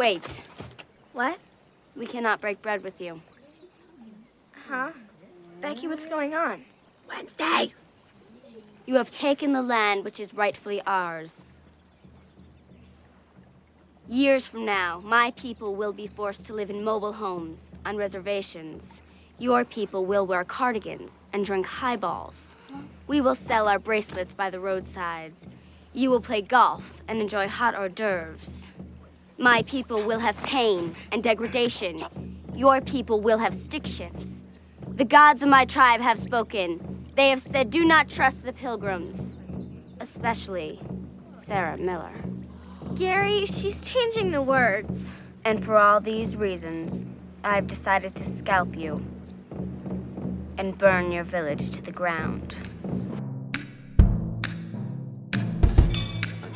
Wait. What? We cannot break bread with you. Huh? Becky, what's going on? Wednesday! You have taken the land which is rightfully ours. Years from now, my people will be forced to live in mobile homes, on reservations. Your people will wear cardigans and drink highballs. We will sell our bracelets by the roadsides. You will play golf and enjoy hot hors d'oeuvres. My people will have pain and degradation. Your people will have stick shifts. The gods of my tribe have spoken. They have said, do not trust the pilgrims, especially Sarah Miller. Gary, she's changing the words. And for all these reasons, I've decided to scalp you and burn your village to the ground.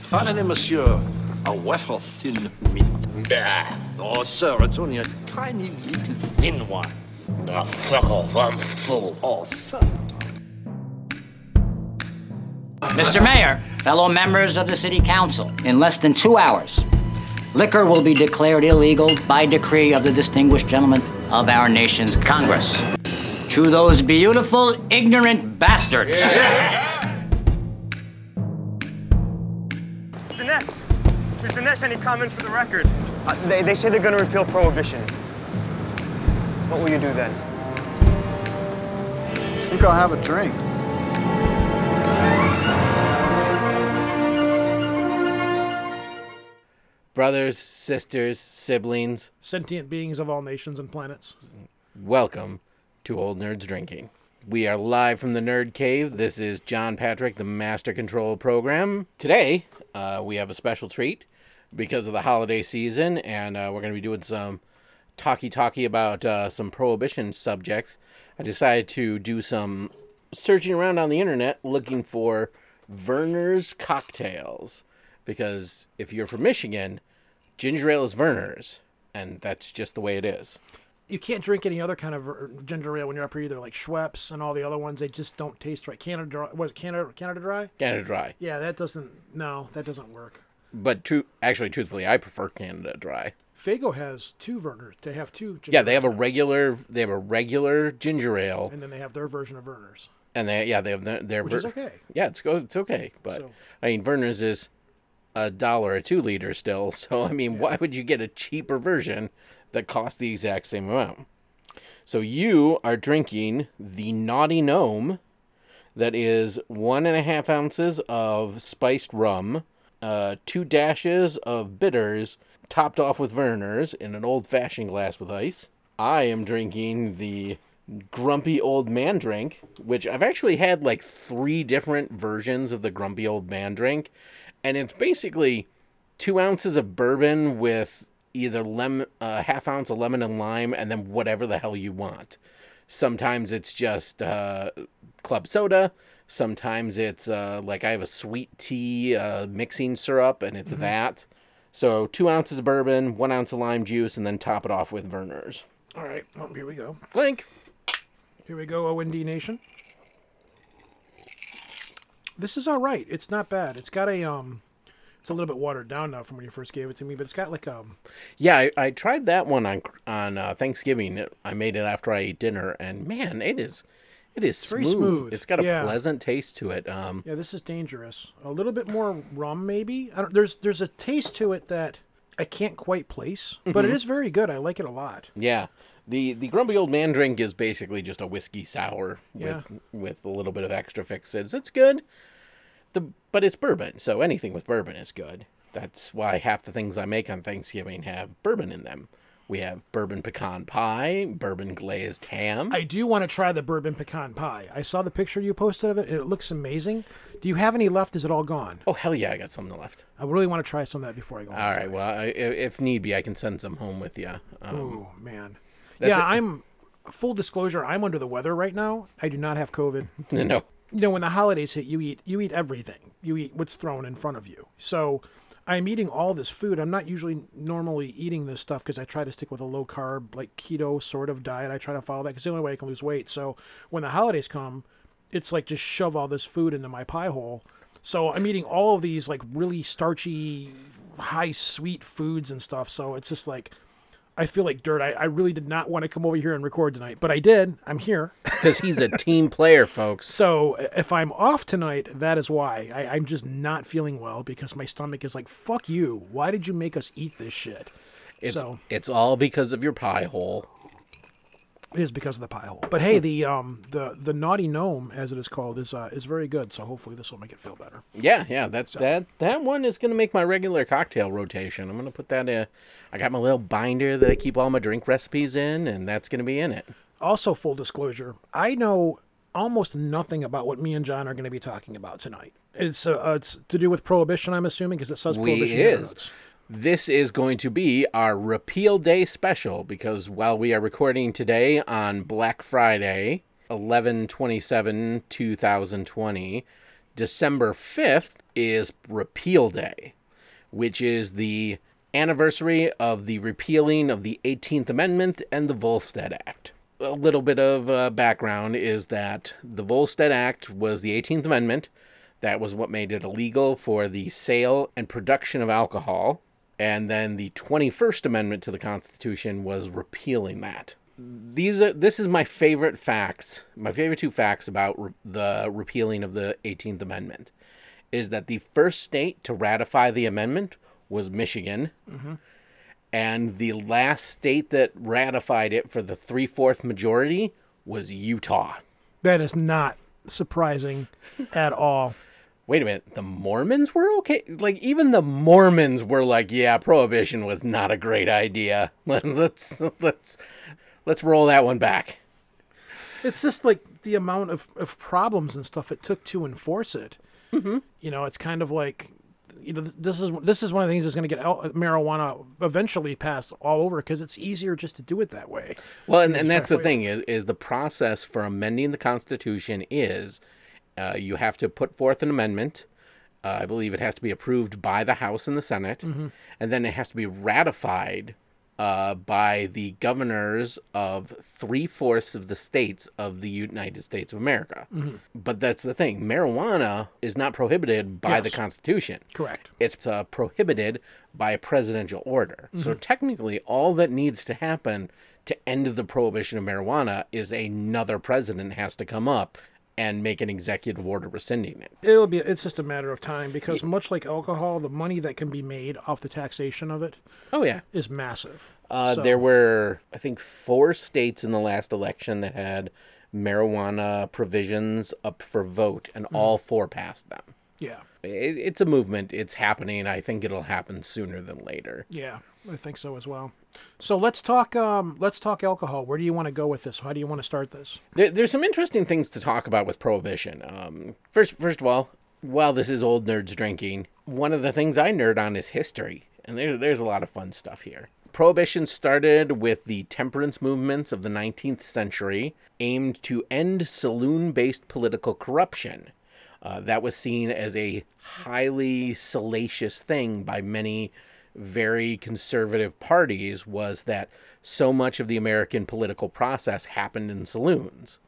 Finally, monsieur, a waffle thin meat. Bah, Oh, sir, it's only a tiny little thin one. now fuck off, I'm full. Oh, sir. Mr. Mayor, fellow members of the City Council, in less than two hours, liquor will be declared illegal by decree of the distinguished gentlemen of our nation's Congress. To those beautiful, ignorant bastards. Mr. Mr. Ness, any comment for the record? Uh, they, they say they're going to repeal prohibition. What will you do then? I think I'll have a drink. Brothers, sisters, siblings, Sentient beings of all nations and planets. welcome to Old Nerds Drinking. We are live from the Nerd Cave. This is John Patrick, the Master Control Program. Today, uh, we have a special treat because of the holiday season, and uh, we're going to be doing some talky talky about uh, some prohibition subjects. I decided to do some searching around on the internet looking for Vernors cocktails because if you're from Michigan, ginger ale is Vernors, and that's just the way it is. You can't drink any other kind of er, ginger ale when you're up here either, like Schweppes and all the other ones. They just don't taste right. Canada Dry, was it Canada Canada Dry? Canada Dry. Yeah, that doesn't. No, that doesn't work. But true, actually, truthfully, I prefer Canada Dry. Faygo has two Vernors. They have two. Ginger Yeah, they have a regular, they have a regular ginger ale, and then they have their version of Vernors. and they, yeah, they have their, their Which is okay. Yeah, it's go, it's okay, but So- I mean, Vernors is a dollar a two liter still, so I mean, why would you get a cheaper version that costs the exact same amount? So you are drinking the Naughty Gnome, that is one and a half ounces of spiced rum, uh, two dashes of bitters, topped off with Vernors in an old fashioned glass with ice. I am drinking the grumpy old man drink, which I've actually had like three different versions of the grumpy old man drink, and it's basically two ounces of bourbon with either lemon, uh, half ounce of lemon and lime, and then whatever the hell you want. Sometimes it's just uh, club soda. Sometimes it's uh, like I have a sweet tea uh, mixing syrup, and it's that. So two ounces of bourbon, one ounce of lime juice, and then top it off with Vernors. All right, well, here we go. Link. Here we go, OND Nation. This is all right. It's not bad. It's got a um, it's a little bit watered down now from when you first gave it to me, but it's got like um, Yeah, I, I tried that one on on uh, Thanksgiving. I made it after I ate dinner, and man, it is it is smooth. smooth. It's got a Yeah. pleasant taste to it. Um, yeah, this is dangerous. A little bit more rum, maybe. I don't, there's there's a taste to it that I can't quite place, but it Mhm. is very good. I like it a lot. yeah, the the grumpy old man drink is basically just a whiskey sour Yeah. with with a little bit of extra fixes. It's good. The but it's bourbon, so anything with bourbon is good. That's why half the things I make on Thanksgiving have bourbon in them. We have bourbon pecan pie, bourbon glazed ham. I do want to try the bourbon pecan pie. I saw the picture you posted of it. and It looks amazing. Do you have any left? Is it all gone? Oh hell yeah, I got some left. I really want to try some of that before I go. All right. Well, I, if need be, I can send some home with you. Um, oh man. Yeah. I'm. Full disclosure, I'm under the weather right now. I do not have COVID. no. You know, when the holidays hit, you eat you eat everything. You eat what's thrown in front of you. So, I'm eating all this food. I'm not usually normally eating this stuff because I try to stick with a low carb, like keto sort of diet. I try to follow that because the only way I can lose weight. So, when the holidays come, it's like just shove all this food into my pie hole. So I'm eating all of these like really starchy, high sweet foods and stuff. So it's just like I feel like dirt. I, I really did not want to come over here and record tonight, but I did. I'm here. Because he's a team player, folks. So if I'm off tonight, that is why. I, I'm just not feeling well because my stomach is like, fuck you. Why did you make us eat this shit? It's so it's all because of your pie hole. It is because of the pie hole. But hey, the um the the naughty gnome, as it is called, is uh, is very good. So hopefully this will make it feel better. Yeah, yeah, that's that that one is gonna make my regular cocktail rotation. I'm gonna put that in. I got my little binder that I keep all my drink recipes in, and that's gonna be in it. Also, full disclosure, I know almost nothing about what me and John are going to be talking about tonight. It's uh, it's to do with prohibition, I'm assuming, because it says We prohibition. is. This is going to be our Repeal Day special because while we are recording today on Black Friday, 11 27 2020, December 5th is Repeal Day, which is the anniversary of the repealing of the 18th Amendment and the Volstead Act. A little bit of uh, background is that the Volstead Act was the 18th Amendment. That was what made it illegal for the sale and production of alcohol. And then the 21st Amendment to the Constitution was repealing that. These are this is my favorite facts, my favorite two facts about re- the repealing of the 18th Amendment is that the first state to ratify the amendment was Michigan. Mm-hmm. And the last state that ratified it for the three fourth majority was Utah. That is not surprising at all. Wait a minute, the Mormons were okay? Like, even the Mormons were like, yeah, prohibition was not a great idea. Let's, let's, let's roll that one back. It's just like the amount of, of problems and stuff it took to enforce it. Mm-hmm. You know, it's kind of like, you know, this is this is one of the things that's going to get marijuana eventually passed all over because it's easier just to do it that way. Well, and, and that's the thing is, is the process for amending the Constitution is uh, you have to put forth an amendment. Uh, I believe it has to be approved by the House and the Senate, Mm-hmm. and then it has to be ratified uh, by the governors of three fourths of the states of the United States of America. Mm-hmm. But that's the thing: marijuana is not prohibited by the Constitution. Correct. It's uh, prohibited by a presidential order. Mm-hmm. So technically, all that needs to happen to end the prohibition of marijuana is another president has to come up and make an executive order rescinding it. It'll be. It's just a matter of time because much like alcohol, the money that can be made off the taxation of it Oh yeah. is massive. Uh, So- There were, I think, four states in the last election that had marijuana provisions up for vote, and Mm-hmm. all four passed them. Yeah. It, it's a movement. It's happening. I think it'll happen sooner than later. Yeah, I think so as well. So let's talk. Um, let's talk alcohol. Where do you want to go with this? How do you want to start this? There, there's some interesting things to talk about with prohibition. Um, first, first of all, while this is old nerds drinking, one of the things I nerd on is history, and there, there's a lot of fun stuff here. Prohibition started with the temperance movements of the 19th century, aimed to end saloon-based political corruption. Uh, that was seen as a highly salacious thing by many very conservative parties was that so much of the American political process happened in saloons.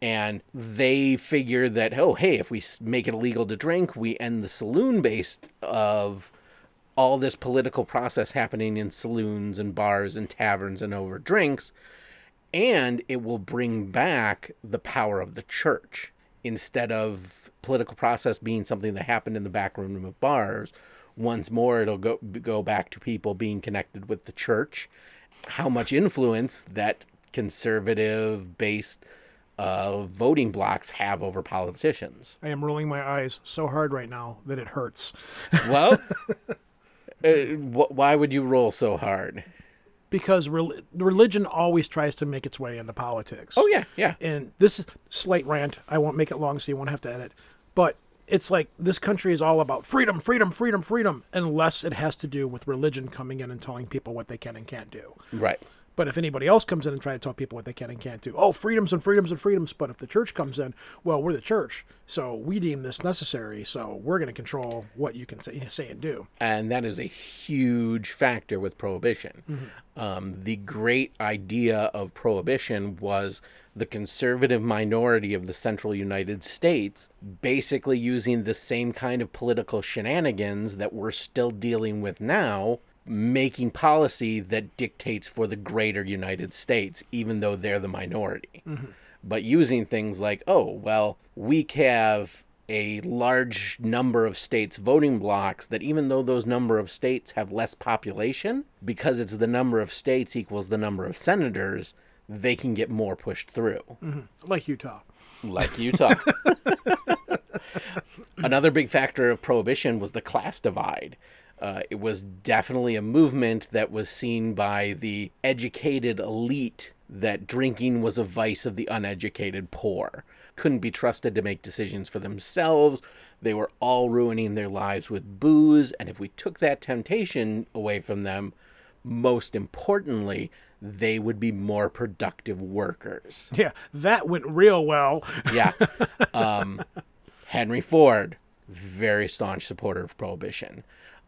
And they figured that, oh, hey, if we make it illegal to drink, we end the saloon based of all this political process happening in saloons and bars and taverns and over drinks. And it will bring back the power of the church instead of political process being something that happened in the back room of bars. Once more, it'll go go back to people being connected with the church, how much influence that conservative based uh, voting blocks have over politicians. I am rolling my eyes so hard right now that it hurts. Well, uh, wh- why would you roll so hard? because rel- religion always tries to make its way into politics. Oh yeah, yeah. And this is slight rant. I won't make it long, so you won't have to edit. But it's like this country is all about freedom, freedom, freedom, freedom, unless it has to do with religion coming in and telling people what they can and can't do. Right. But if anybody else comes in and try to tell people what they can and can't do, oh, freedoms and freedoms and freedoms. But if the church comes in, well, we're the church, so we deem this necessary, so we're going to control what you can say, say and do. and that is a huge factor with prohibition. Um, the great idea of prohibition was the conservative minority of the central United States basically using the same kind of political shenanigans that we're still dealing with now, making policy that dictates for the greater United States, even though they're the minority. Mm-hmm. But using things like, oh, well, we have a large number of states voting blocks that even though those number of states have less population because it's the number of states equals the number of senators they can get more pushed through. Mm-hmm. Like Utah. like utah. Another big factor of prohibition was the class divide uh, it was definitely a movement that was seen by the educated elite that drinking was a vice of the uneducated poor. Couldn't be trusted to make decisions for themselves. They were all ruining their lives with booze. And if we took that temptation away from them, most importantly, they would be more productive workers. Yeah, that went real well. Yeah. Um, Henry Ford, very staunch supporter of prohibition.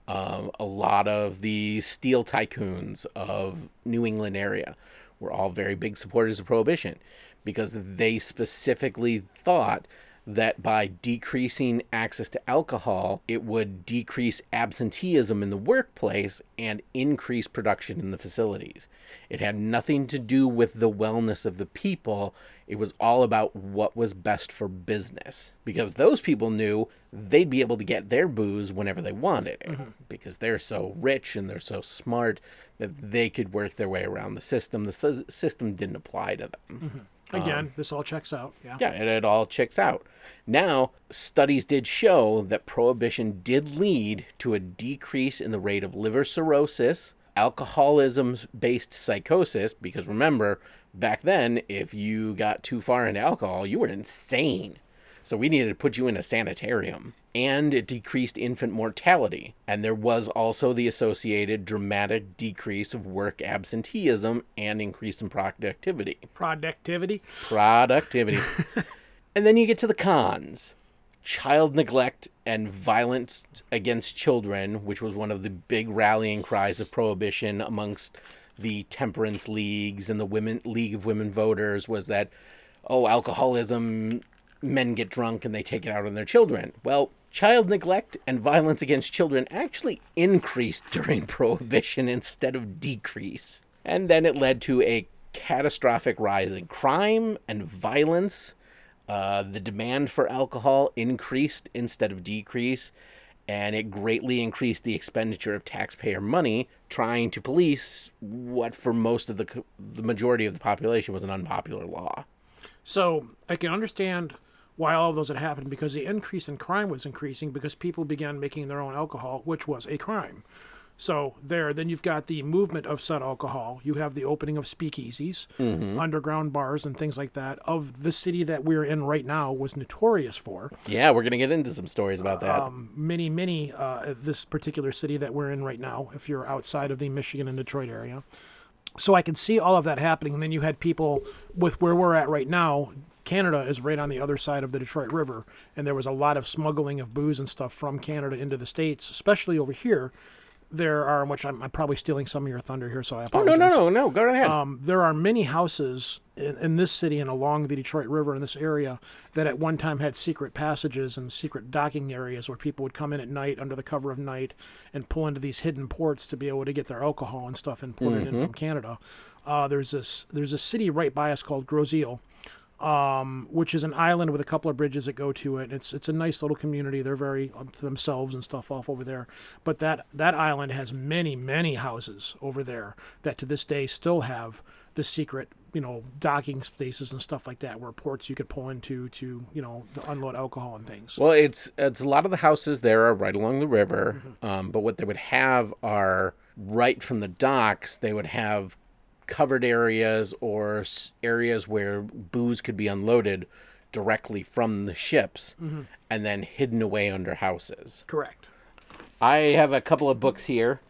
Um, a lot of the steel tycoons of New England area were all very big supporters of prohibition because they specifically thought that by decreasing access to alcohol, it would decrease absenteeism in the workplace and increase production in the facilities. It had nothing to do with the wellness of the people. It was all about what was best for business because those people knew they'd be able to get their booze whenever they wanted it mm-hmm. because they're so rich and they're so smart that they could work their way around the system. The system didn't apply to them. Mm-hmm. Again, um, this all checks out. Yeah. Yeah, and it all checks out. Now, studies did show that prohibition did lead to a decrease in the rate of liver cirrhosis, alcoholism based psychosis, because remember, back then, if you got too far into alcohol, you were insane. So we needed to put you in a sanitarium. And it decreased infant mortality. And there was also the associated dramatic decrease of work absenteeism and increase in productivity Productivity. productivity. and then you get to the cons child neglect and violence against children, which was one of the big rallying cries of prohibition amongst the temperance leagues and the women league of women voters was that oh alcoholism men get drunk and they take it out on their children. Well child neglect and violence against children actually increased during prohibition instead of decrease. And then it led to a catastrophic rise in crime and violence. Uh, the demand for alcohol increased instead of decrease, and it greatly increased the expenditure of taxpayer money trying to police what, for most of the the majority of the population, was an unpopular law. So I can understand why all of those had happened because the increase in crime was increasing because people began making their own alcohol, which was a crime. So there, then you've got the movement of said alcohol. You have the opening of speakeasies, underground bars, and things like that. Of the city that we're in right now was notorious for. Yeah, we're gonna get into some stories about that. Um, many, many. Uh, this particular city that we're in right now, if you're outside of the Michigan and Detroit area, so I can see all of that happening. And then you had people with where we're at right now. Canada is right on the other side of the Detroit River, and there was a lot of smuggling of booze and stuff from Canada into the states, especially over here. There are, which I'm, I'm probably stealing some of your thunder here, so I oh apologize. no, no, no, no! Go right ahead. Um, there are many houses in, in this city and along the Detroit River in this area that at one time had secret passages and secret docking areas where people would come in at night under the cover of night and pull into these hidden ports to be able to get their alcohol and stuff imported in from Canada. Uh, there's this there's a city right by us called Grosse Ile, um, which is an island with a couple of bridges that go to it. It's it's a nice little community. They're very up to themselves and stuff off over there. But that that island has many many houses over there that to this day still have the secret you know docking spaces and stuff like that where ports you could pull into to you know to unload alcohol and things. Well, it's it's a lot of the houses there are right along the river, um, but what they would have are right from the docks. They would have covered areas or areas where booze could be unloaded directly from the ships, and then hidden away under houses. Correct. I have a couple of books here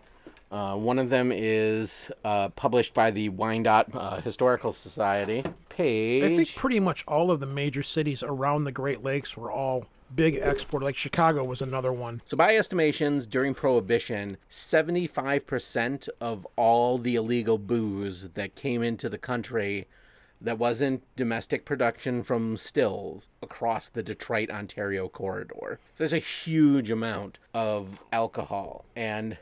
Uh, one of them is uh, published by the Wyandotte uh, Historical Society. Page. I think pretty much all of the major cities around the Great Lakes were all big export. Like Chicago was another one. So, by estimations, during Prohibition, 75% of all the illegal booze that came into the country that wasn't domestic production from stills across the Detroit Ontario corridor. So, there's a huge amount of alcohol. And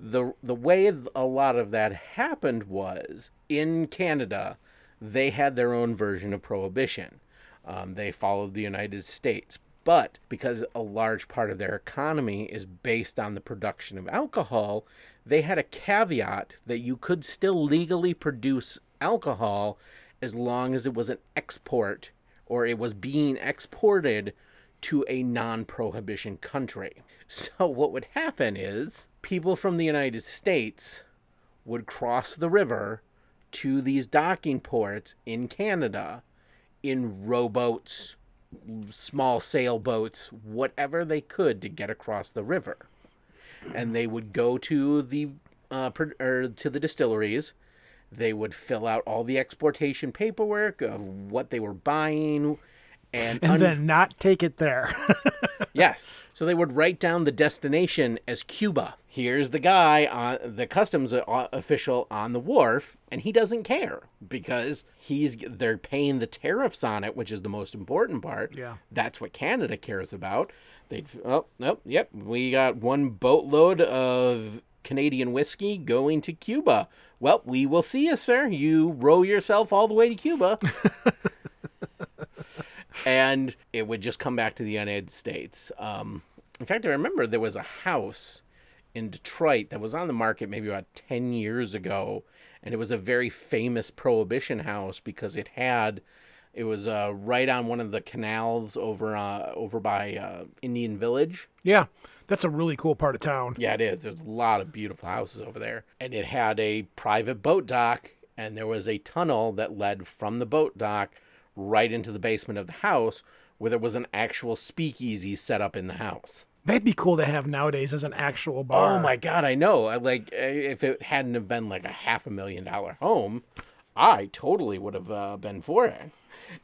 the, the way a lot of that happened was in Canada, they had their own version of Prohibition. Um, they followed the United States. But because a large part of their economy is based on the production of alcohol, they had a caveat that you could still legally produce alcohol as long as it was an export or it was being exported to a non prohibition country. So, what would happen is people from the United States would cross the river to these docking ports in Canada in rowboats, small sailboats, whatever they could to get across the river. And they would go to the uh, pr- or to the distilleries. They would fill out all the exportation paperwork of what they were buying, and, And un- then not take it there. yes, so they would write down the destination as Cuba. Here's the guy, on the customs official on the wharf, and he doesn't care because he's they're paying the tariffs on it, which is the most important part. Yeah. that's what Canada cares about. They oh nope yep we got one boatload of Canadian whiskey going to Cuba. Well, we will see you, sir. You row yourself all the way to Cuba. and it would just come back to the United States. Um, in fact, I remember there was a house in Detroit that was on the market maybe about 10 years ago, and it was a very famous prohibition house because it had it was uh, right on one of the canals over uh, over by uh, Indian Village. yeah, that's a really cool part of town. Yeah, it is. There's a lot of beautiful houses over there. And it had a private boat dock, and there was a tunnel that led from the boat dock right into the basement of the house where there was an actual speakeasy set up in the house. That'd be cool to have nowadays as an actual bar. Oh my god, I know. I like eh, if it hadn't have been like a half a million dollar home, I totally would have uh, been for it.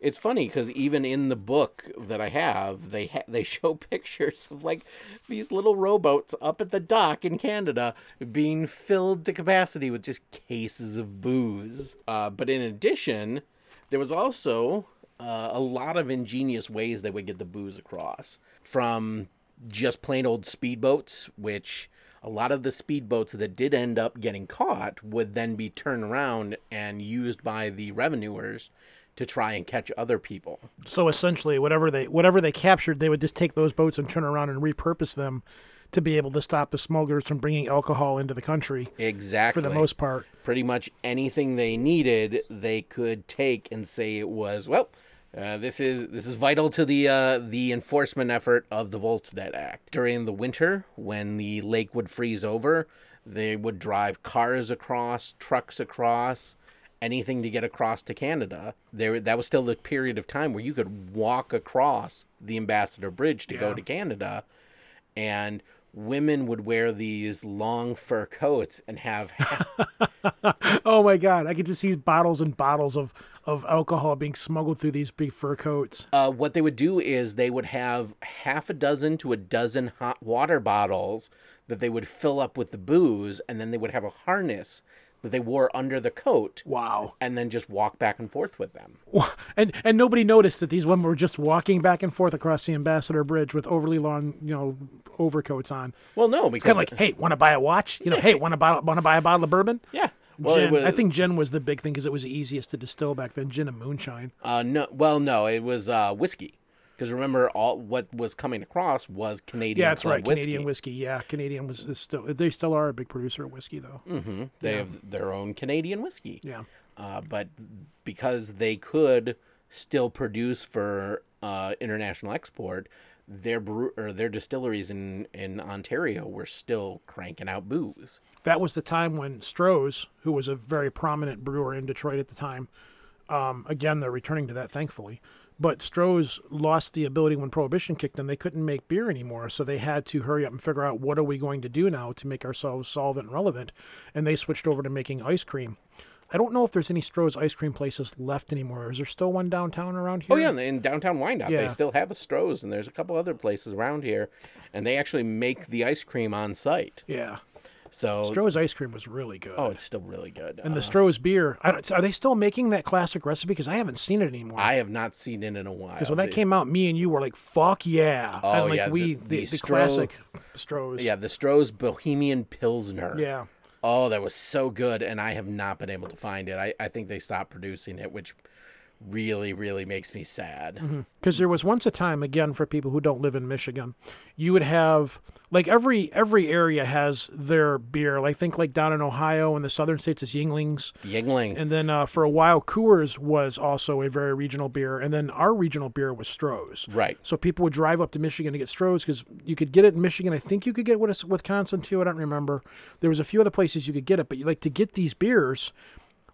It's funny because even in the book that I have, they ha- they show pictures of like these little rowboats up at the dock in Canada being filled to capacity with just cases of booze. Uh, but in addition, there was also uh, a lot of ingenious ways they would get the booze across from just plain old speedboats, which a lot of the speedboats that did end up getting caught would then be turned around and used by the revenuers to try and catch other people. So essentially, whatever they whatever they captured, they would just take those boats and turn around and repurpose them to be able to stop the smugglers from bringing alcohol into the country. Exactly. For the most part, pretty much anything they needed, they could take and say it was well. Uh, this is this is vital to the uh, the enforcement effort of the Volstead Act. During the winter, when the lake would freeze over, they would drive cars across, trucks across, anything to get across to Canada. There, that was still the period of time where you could walk across the Ambassador Bridge to go to Canada, and women would wear these long fur coats and have oh my god, I could just see bottles and bottles of of alcohol being smuggled through these big fur coats. uh, what they would do is they would have half a dozen to a dozen hot water bottles that they would fill up with the booze, and then they would have a harness that they wore under the coat, Wow. and then just walk back and forth with them. And and nobody noticed that these women were just walking back and forth across the Ambassador Bridge with overly long, you know, overcoats on. Well, no, because Kind of like, hey, want to buy a watch? You know, hey, want to buy want to buy a bottle of bourbon? yeah. Well, gin. was, I think gin was the big thing because it was easiest to distill back then. Gin and moonshine. uh, no. Well, no, it was uh, whiskey. Because remember, all what was coming across was Canadian. Yeah, that's right. Whiskey. Canadian whiskey. Yeah, Canadian was is still. They still are a big producer of whiskey, though. hmm They have their own Canadian whiskey. Yeah. uh, but because they could still produce for uh, international export, their brew or their distilleries in in Ontario were still cranking out booze. That was the time when Stroh's, who was a very prominent brewer in Detroit at the time, um, again they're returning to that, thankfully. But Stroh's lost the ability when Prohibition kicked in. They couldn't make beer anymore, so they had to hurry up and figure out what are we going to do now to make ourselves solvent and relevant. And they switched over to making ice cream. I don't know if there's any Stroh's ice cream places left anymore. Is there still one downtown around here? Oh yeah, in- downtown Wyandotte, Yeah. they still have a Stroh's, and there's a couple other places around here, and they actually make the ice cream on site. Yeah. So Stroh's ice cream was really good. oh, it's still really good. and the Uh, Stroh's beer, I don't, are they still making that classic recipe? Because I haven't seen it anymore. I have not seen it in a while. Because when that came out, me and you were like, "Fuck yeah!" Oh, and like yeah, we, the- the, the the, Stroh- classic Stroh's. yeah, the Stroh's Bohemian Pilsner. yeah. Oh, that was so good, and I have not been able to find it. I, I think they stopped producing it, which really, really makes me sad. Mm-hmm. Because there was once a time, again, for people who don't live in Michigan, you would have like every every area has their beer. Like think like down in Ohio and the southern states is Yuenglings, Yuengling. and then uh, for a while Coors was also a very regional beer, and then our regional beer was Stroh's. right. So people would drive up to Michigan to get Stroh's because you could get it in Michigan. I think you could get it with Wisconsin too. I don't remember. There was a few other places you could get it, but you like to get these beers.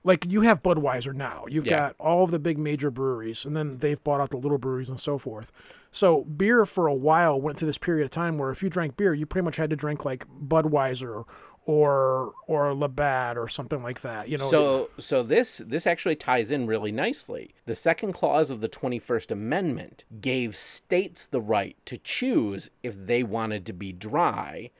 Like you have Budweiser now. You've Yeah. got all of the big major breweries, and then they've bought out the little breweries and so forth. So beer for a while went through this period of time where if you drank beer, you pretty much had to drink like Budweiser or or Labatt or something like that. You know. So so this this actually ties in really nicely. The second clause of the 21st Amendment gave states the right to choose if they wanted to be dry,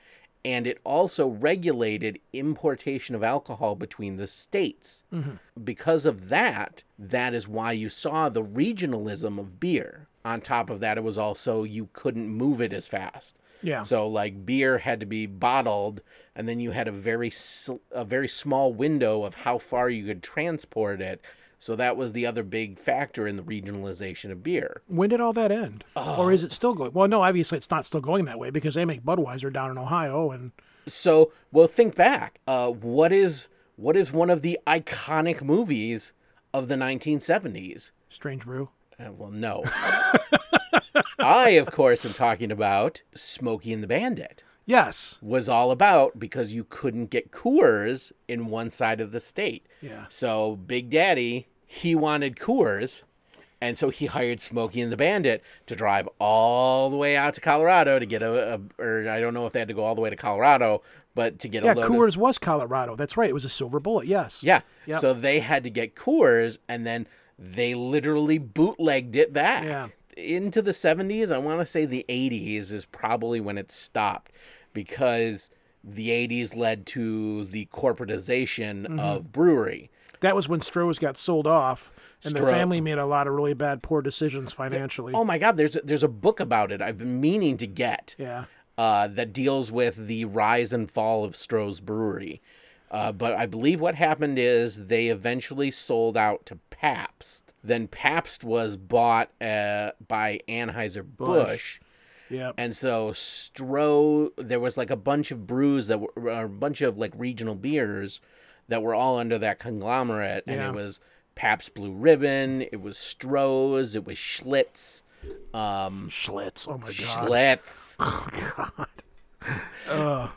and it also regulated importation of alcohol between the states. Mm-hmm. Because of that, that is why you saw the regionalism of beer. On top of that, it was also you couldn't move it as fast. yeah. So like beer had to be bottled, and then you had a very sl- a very small window of how far you could transport it. So that was the other big factor in the regionalization of beer. When did all that end? Oh. Or is it still going? Well, no, obviously it's not still going that way because they make Budweiser down in Ohio and So well, think back. Uh, what is what is one of the iconic movies of the 1970s? Strange Brew. Uh, well, no. I, of course, am talking about Smokey and the Bandit. Yes. was all about because you couldn't get Coors in one side of the state. Yeah. So Big Daddy, he wanted Coors, and so he hired Smokey and the Bandit to drive all the way out to Colorado to get a, a or I don't know if they had to go all the way to Colorado, but to get Yeah, a load of- Coors was Colorado. That's right. It was a silver bullet. Yes. yeah. Yep. So they had to get Coors, and then they literally bootlegged it back. Yeah. Into the 70s, I want to say the 80s is probably when it stopped because the 80s led to the corporatization Mm-hmm. of brewery. That was when Stroh's got sold off, and the family made a lot of really bad, poor decisions financially. Oh my God, there's a, there's a book about it I've been meaning to get Yeah. uh, that deals with the rise and fall of Stroh's Brewery. Uh, but I believe what happened is they eventually sold out to Pabst. Then Pabst was bought uh, by Anheuser-Busch. Yeah. And so Stroh, there was like a bunch of brews that were a bunch of like regional beers that were all under that conglomerate, and Yeah. it was Pabst Blue Ribbon, it was Stroh's, it was Schlitz, um, Schlitz. Oh my God. Schlitz, Oh God. Uh,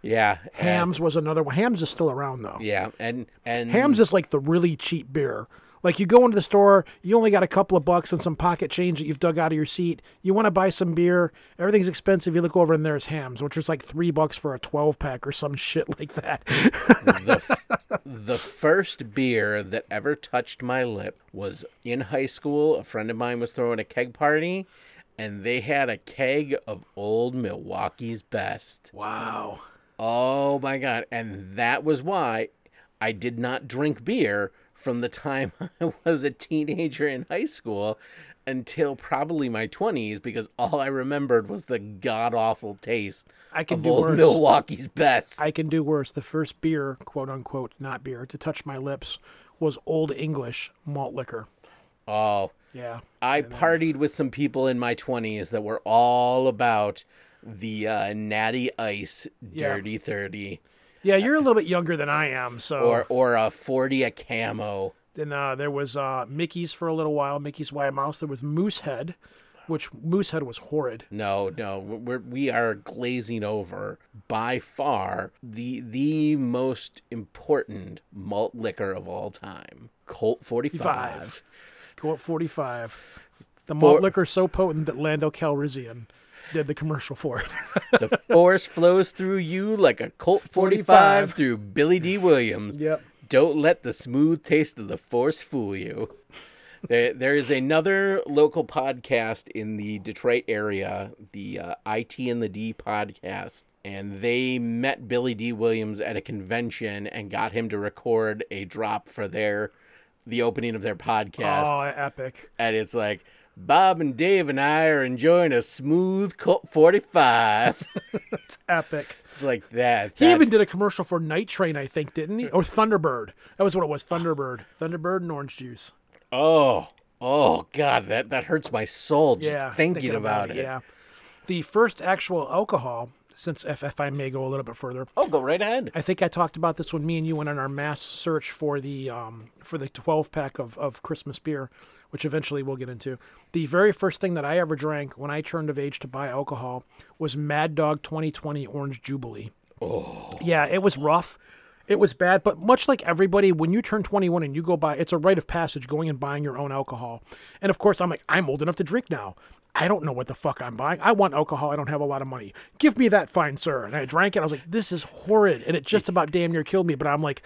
yeah, and- Hamm's was another one. Hamm's is still around though. yeah, and and Hamm's is like the really cheap beer. Like you go into the store, you only got a couple of bucks and some pocket change that you've dug out of your seat. You want to buy some beer, everything's expensive. You look over and there's Hamm's, which is like three bucks for a twelve pack or some shit like that. the, f- the first beer that ever touched my lip was in high school. A friend of mine was throwing a keg party, and they had a keg of old Milwaukee's best. wow. Oh my god! And that was why I did not drink beer from the time I was a teenager in high school until probably my 20s because all I remembered was the god awful taste I can of do old worse. Milwaukee's best. I can do worse. The first beer, quote unquote, not beer, to touch my lips was Old English malt liquor. oh, Yeah. I partied with some people in my 20s that were all about the uh, natty ice Yeah. dirty 30 Yeah, you're a little bit younger than I am, so or or a 40 a camo. Then uh, there was uh, Mickey's for a little while, Mickey's Wild Mouse. There was Moosehead, which Moosehead was horrid. No, no, we're, we are glazing over by far the the most important malt liquor of all time. Colt 45. Five. Go at 45. The malt For- liquor so potent that Lando Calrissian did the commercial for it. the force flows through you like a Colt 45, 45. through Billy Dee Williams. Yep. Don't let the smooth taste of the force fool you. There, there is another local podcast in the Detroit area, the uh, IT and the D podcast, and they met Billy Dee Williams at a convention and got him to record a drop for their the opening of their podcast oh, epic. and it's like Bob and Dave and I are enjoying a smooth Colt 45. It's epic. it's like that. He that- even did a commercial for Night Train, I think, didn't he? Or Thunderbird. That was what it was. Thunderbird. Thunderbird and orange juice. Oh, oh God, that that hurts my soul just yeah. thinking, about, it. Yeah. The first actual alcohol, since if, if I may go a little bit further, Oh, go right ahead. I think I talked about this when me and you went on our mass search for the um, for the 12 pack of, of Christmas beer, which eventually we'll get into. The very first thing that I ever drank when I turned of age to buy alcohol was Mad Dog 2020 Orange Jubilee. Oh. Yeah, it was rough. It was bad, but much like everybody, when you turn 21 and you go buy, it's a rite of passage going and buying your own alcohol. And of course, I'm like, I'm old enough to drink now. I don't know what the fuck I'm buying. I want alcohol. I don't have a lot of money. Give me that, fine sir. And I drank it. I was like, this is horrid, and it just about damn near killed me. But I'm like,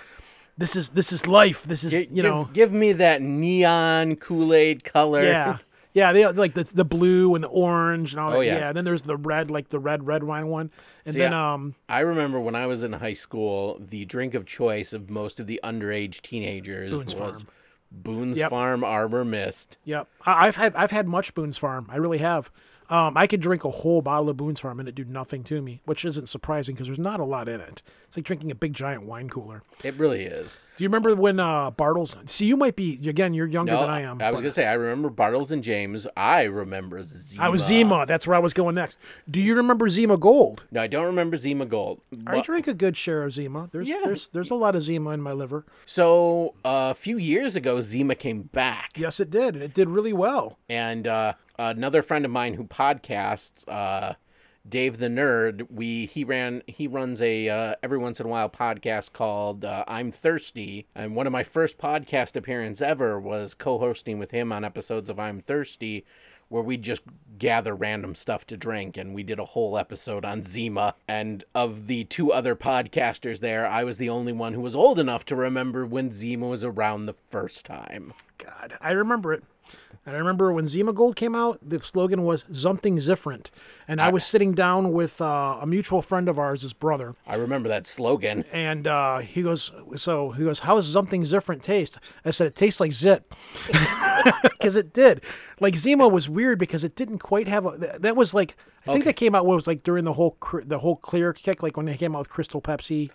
this is this is life. This is Gi- you know, give me that neon Kool Aid color. yeah. Yeah, they like the the blue and the orange and all that. Oh, yeah. yeah. And then there's the red, like the red red wine one. And See, then um I remember when I was in high school, the drink of choice of most of the underage teenagers Boone's was Farm. Boone's Yep. Farm Arbor Mist. Yep, I- I've had I've had much Boone's Farm. I really have. Um, I could drink a whole bottle of Boone's Farm and it do nothing to me, which isn't surprising because there's not a lot in it. It's like drinking a big giant wine cooler. It really is. Do you remember when uh, Bartles? See, you might be again. You're younger No, than I am. I was gonna say I remember Bartles and James. I remember Zima. I was Zima. That's where I was going next. Do you remember Zima Gold? No, I don't remember Zima Gold. I drink a good share of Zima. There's Yeah. there's there's a lot of Zima in my liver. So uh, a few years ago, Zima came back, Yes, it did, it did really well. and uh, another friend of mine who podcasts, uh, Dave the Nerd, we he ran he runs a uh, every once in a while podcast called uh, I'm Thirsty, and one of my first podcast appearances ever was co-hosting with him on episodes of I'm Thirsty. Where we just gather random stuff to drink, and we did a whole episode on Zima. And of the two other podcasters there, I was the only one who was old enough to remember when Zima was around the first time. God, I remember it. And I remember when Zima Gold came out, the slogan was something different." And I was sitting down with uh, a mutual friend of ours, his brother, I remember that slogan. and uh, he goes, "So he goes, how does something different taste?" I said, "It tastes like zit," because it did. Like Zima was weird because it didn't quite have a. That was like I think that came out what was like during the whole the whole clear kick, like when they came out with Crystal Pepsi.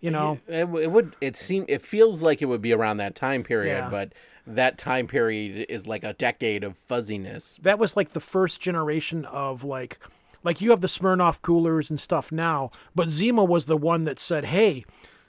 You know, It, it would. It seem. It feels like it would be around that time period, Yeah. but that time period is like a decade of fuzziness. that was like the first generation of like like you have the Smirnoff coolers and stuff now, but Zima was the one that said, "Hey,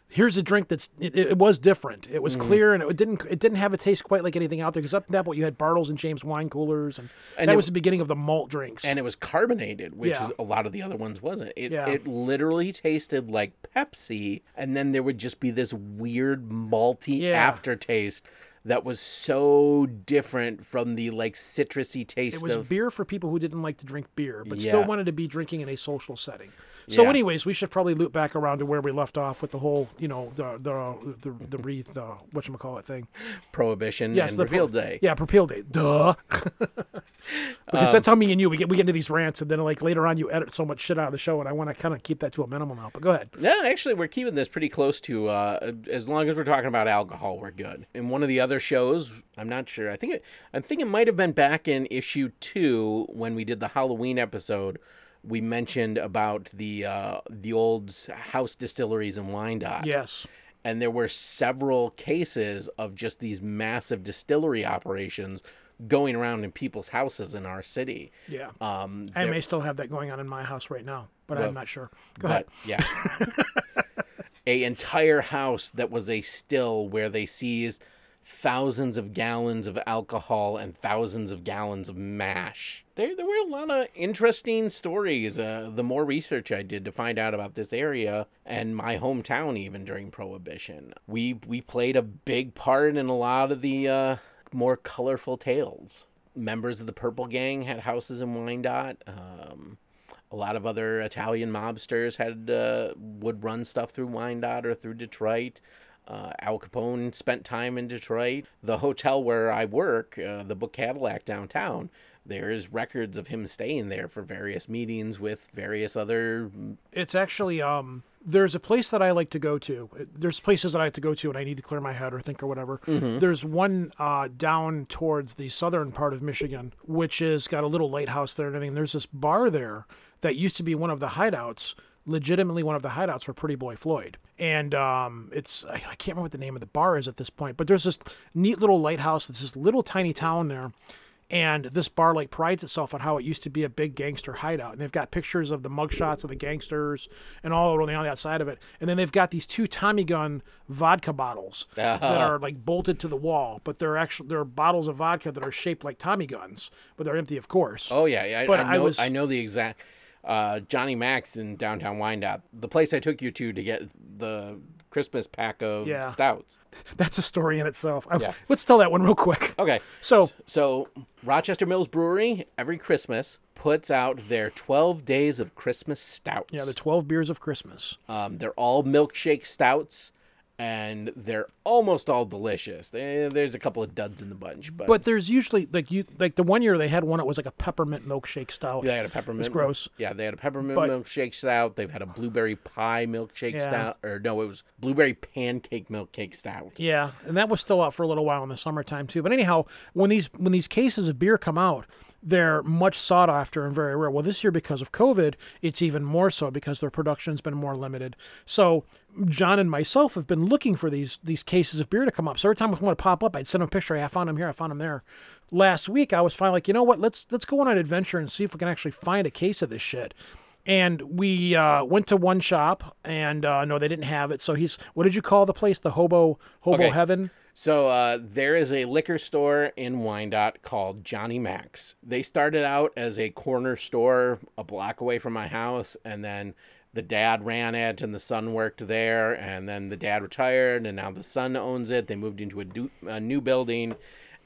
here's a drink that's it, it was different. It was Mm. clear and it didn't it didn't have a taste quite like anything out there because up to that point you had Bartles and James wine coolers and, And that it- was the beginning of the malt drinks. And it was carbonated, which Yeah. a lot of the other ones wasn't. It Yeah. it literally tasted like Pepsi, and then there would just be this weird malty Yeah. aftertaste that was so different from the like citrusy taste it was of beer for people who didn't like to drink beer, but still wanted to be drinking in a social setting. So, Yeah. anyways, we should probably loop back around to where we left off with the whole, you know, the the the the, re, the what call it thing. prohibition Yes, and the repeal pro- day. Yeah, repeal day. Duh. because that's how me and you we get we get into these rants, and then like later on you edit so much shit out of the show, and I want to kind of keep that to a minimum now. But go ahead. No, actually, we're keeping this pretty close to. Uh, as long as we're talking about alcohol, we're good. In one of the other shows, I'm not sure. I think it. I think it might have been back in issue two when we did the Halloween episode. We mentioned about the uh, the old house distilleries in Wyandotte. Yes. and there were several cases of just these massive distillery operations going around in people's houses in our city. Yeah. Um, I there- may still have that going on in my house right now, but Well, I'm not sure. Go ahead. but, Yeah. a entire house that was a still where they seized thousands of gallons of alcohol and thousands of gallons of mash. There, there were a lot of interesting stories. Uh, the more research I did to find out about this area and my hometown, even during Prohibition, we we played a big part in a lot of the uh, more colorful tales. members of the Purple Gang had houses in Wyandotte. Um, a lot of other Italian mobsters had uh, would run stuff through Wyandotte or through Detroit. Uh, Al Capone spent time in Detroit. The hotel where I work, uh, the Book Cadillac downtown, there's records of him staying there for various meetings with various other. It's actually um there's a place that I like to go to. There's places that I like to go to and I need to clear my head or think or whatever. There's one uh, down towards the southern part of Michigan, which is got a little lighthouse there and everything. There's this bar there that used to be one of the hideouts, legitimately one of the hideouts for Pretty Boy Floyd. And um, it's I, I can't remember what the name of the bar is at this point, but there's this neat little lighthouse. It's this little tiny town there and this bar like prides itself on how it used to be a big gangster hideout. And they've got pictures of the mugshots of the gangsters and all around the on the outside of it. And then they've got these two Tommy gun vodka bottles that are like bolted to the wall, but they're actually they're bottles of vodka that are shaped like Tommy guns, but they're empty, of course. Oh yeah, I, But I I know. was- I know the exact. Uh, Johnny Max in downtown Wyandotte, the place I took you to to get the Christmas pack of Yeah. stouts. That's a story in itself. I- Yeah. Let's tell that one real quick. Okay, So So, Rochester Mills Brewery every Christmas puts out their 12 days of Christmas stouts. yeah, the twelve beers of Christmas. um, they're all milkshake stouts, and they're almost all delicious. Eh, There's a couple of duds in the bunch, but, But there's usually like you like the one year they had one that was like a peppermint milkshake stout. they had a peppermint. It's gross. Yeah, they had a peppermint But- milkshake stout. They've had a blueberry pie milkshake Yeah. stout, or no, it was blueberry pancake milkshake stout. Yeah, and that was still out for a little while in the summertime too. But anyhow, when these when these cases of beer come out, they're much sought after and very rare. Well, this year because of COVID, it's even more so because their production's been more limited. So John and myself have been looking for these these cases of beer to come up. So every time I want to pop up, I'd send them a picture. Hey, I found them here. I found them there. Last week, I was finally like, you know what? Let's let's go on an adventure and see if we can actually find a case of this shit. And we uh, went to one shop, and uh, no, they didn't have it. So he's, what did you call the place? The hobo hobo Okay. heaven. So uh, there is a liquor store in Wyandotte called Johnny Max. They started out as a corner store a block away from my house, and then the dad ran it, and the son worked there, and then the dad retired, and now the son owns it. They moved into a, du- a new building,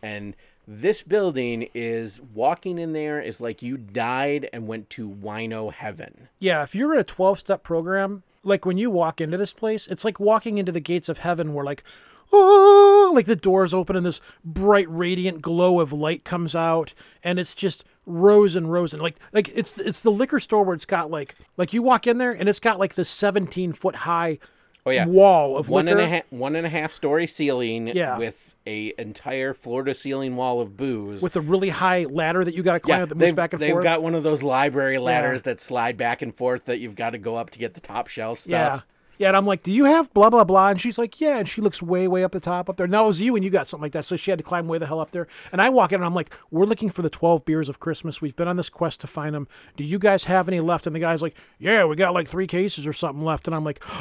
and this building is walking in there is like you died and went to wino heaven. Yeah, if you're in a 12 step program, like when you walk into this place, it's like walking into the gates of heaven where, like, oh, like the doors open and this bright, radiant glow of light comes out, and it's just rows and rows and like like it's it's the liquor store where it's got like like you walk in there and it's got like the 17 foot high Oh yeah, wall of one and a half one and a half story ceiling Yeah. with a entire floor to ceiling wall of booze. with a really high ladder that you got to climb yeah, up that moves they've, back and they've forth. got one of those library ladders that slide back and forth that you've got to go up to get the top shelf stuff. Yeah. Yeah, and I'm like, do you have blah blah blah? And she's like, yeah, and she looks way way up the top up there. And that was you, and you got something like that, so she had to climb way the hell up there. And I walk in, and I'm like, we're looking for the 12 beers of Christmas. We've been on this quest to find them. Do you guys have any left? And the guy's like, yeah, we got like three cases or something left. And I'm like.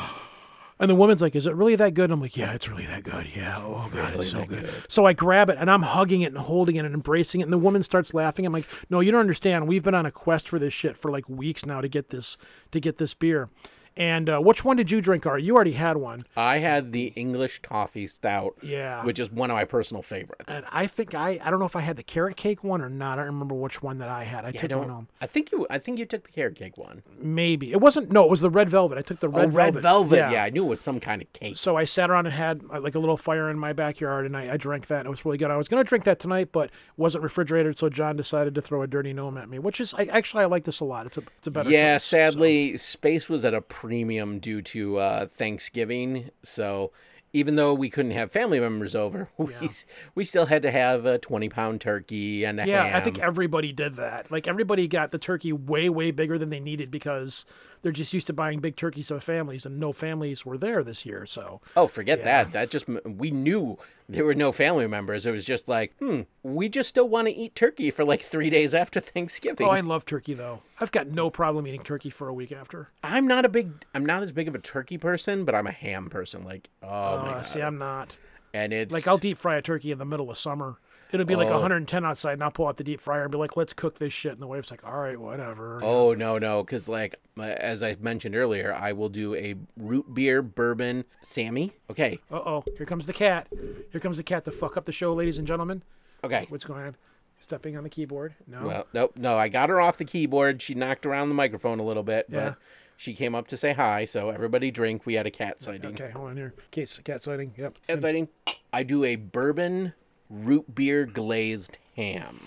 And the woman's like, "Is it really that good?" And I'm like, "Yeah, it's really that good. Yeah, oh god, it's so good. So I grab it and I'm hugging it and holding it and embracing it. And the woman starts laughing. I'm like, "No, you don't understand. We've been on a quest for this shit for like weeks now to get this to get this beer." And uh, which one did you drink, Art? You already had one. I had the English toffee stout, Yeah. which is one of my personal favorites. And I think I I don't know if I had the carrot cake one or not. I don't remember which one that I had. I I took one home. I think you. I think you took the carrot cake one. Maybe it wasn't. No, it was the red velvet. I took the red oh, red velvet. velvet. Yeah. I knew it was some kind of cake. So I sat around and had uh, like a little fire in my backyard, and I, I drank that. And it was really good. I was gonna drink that tonight, but wasn't refrigerated, so John decided to throw a dirty gnome at me, which is I, actually I like this a lot. It's a it's a better. yeah, choice, so. sadly, space was at a premium due to uh, Thanksgiving. So even though we couldn't have family members over, we we still had to have a twenty pound turkey and a Yeah, ham. I think everybody did that. Like everybody got the turkey way way bigger than they needed because they're just used to buying big turkeys for families, and no families were there this year. So Oh, forget that. That just we knew there were no family members. It was just like, hmm, we just still want to eat turkey for like three days after Thanksgiving. oh, I love turkey though. I've got no problem eating turkey for a week after. I'm not a big, I'm not as big of a turkey person, but I'm a ham person. Like, oh my Uh, god, see, I'm not. and it's Like I'll deep fry a turkey in the middle of summer. It'll be like Oh. 110 outside, and I'll pull out the deep fryer and be like, "Let's cook this shit." And the wife's like, "All right, whatever." Oh no no, because like as I mentioned earlier, I will do a root beer bourbon Sammy. Okay, Uh oh, here comes the cat. Here comes the cat to fuck up the show, ladies and gentlemen. okay. What's going on? Stepping on the keyboard. No. Well, nope, no. I got her off the keyboard. She knocked around the microphone a little bit, Yeah. but she came up to say hi. So everybody drink. We had a cat sighting. okay, hold on here. Case cat sighting. Yep. Cat sighting. I do a bourbon root beer glazed ham.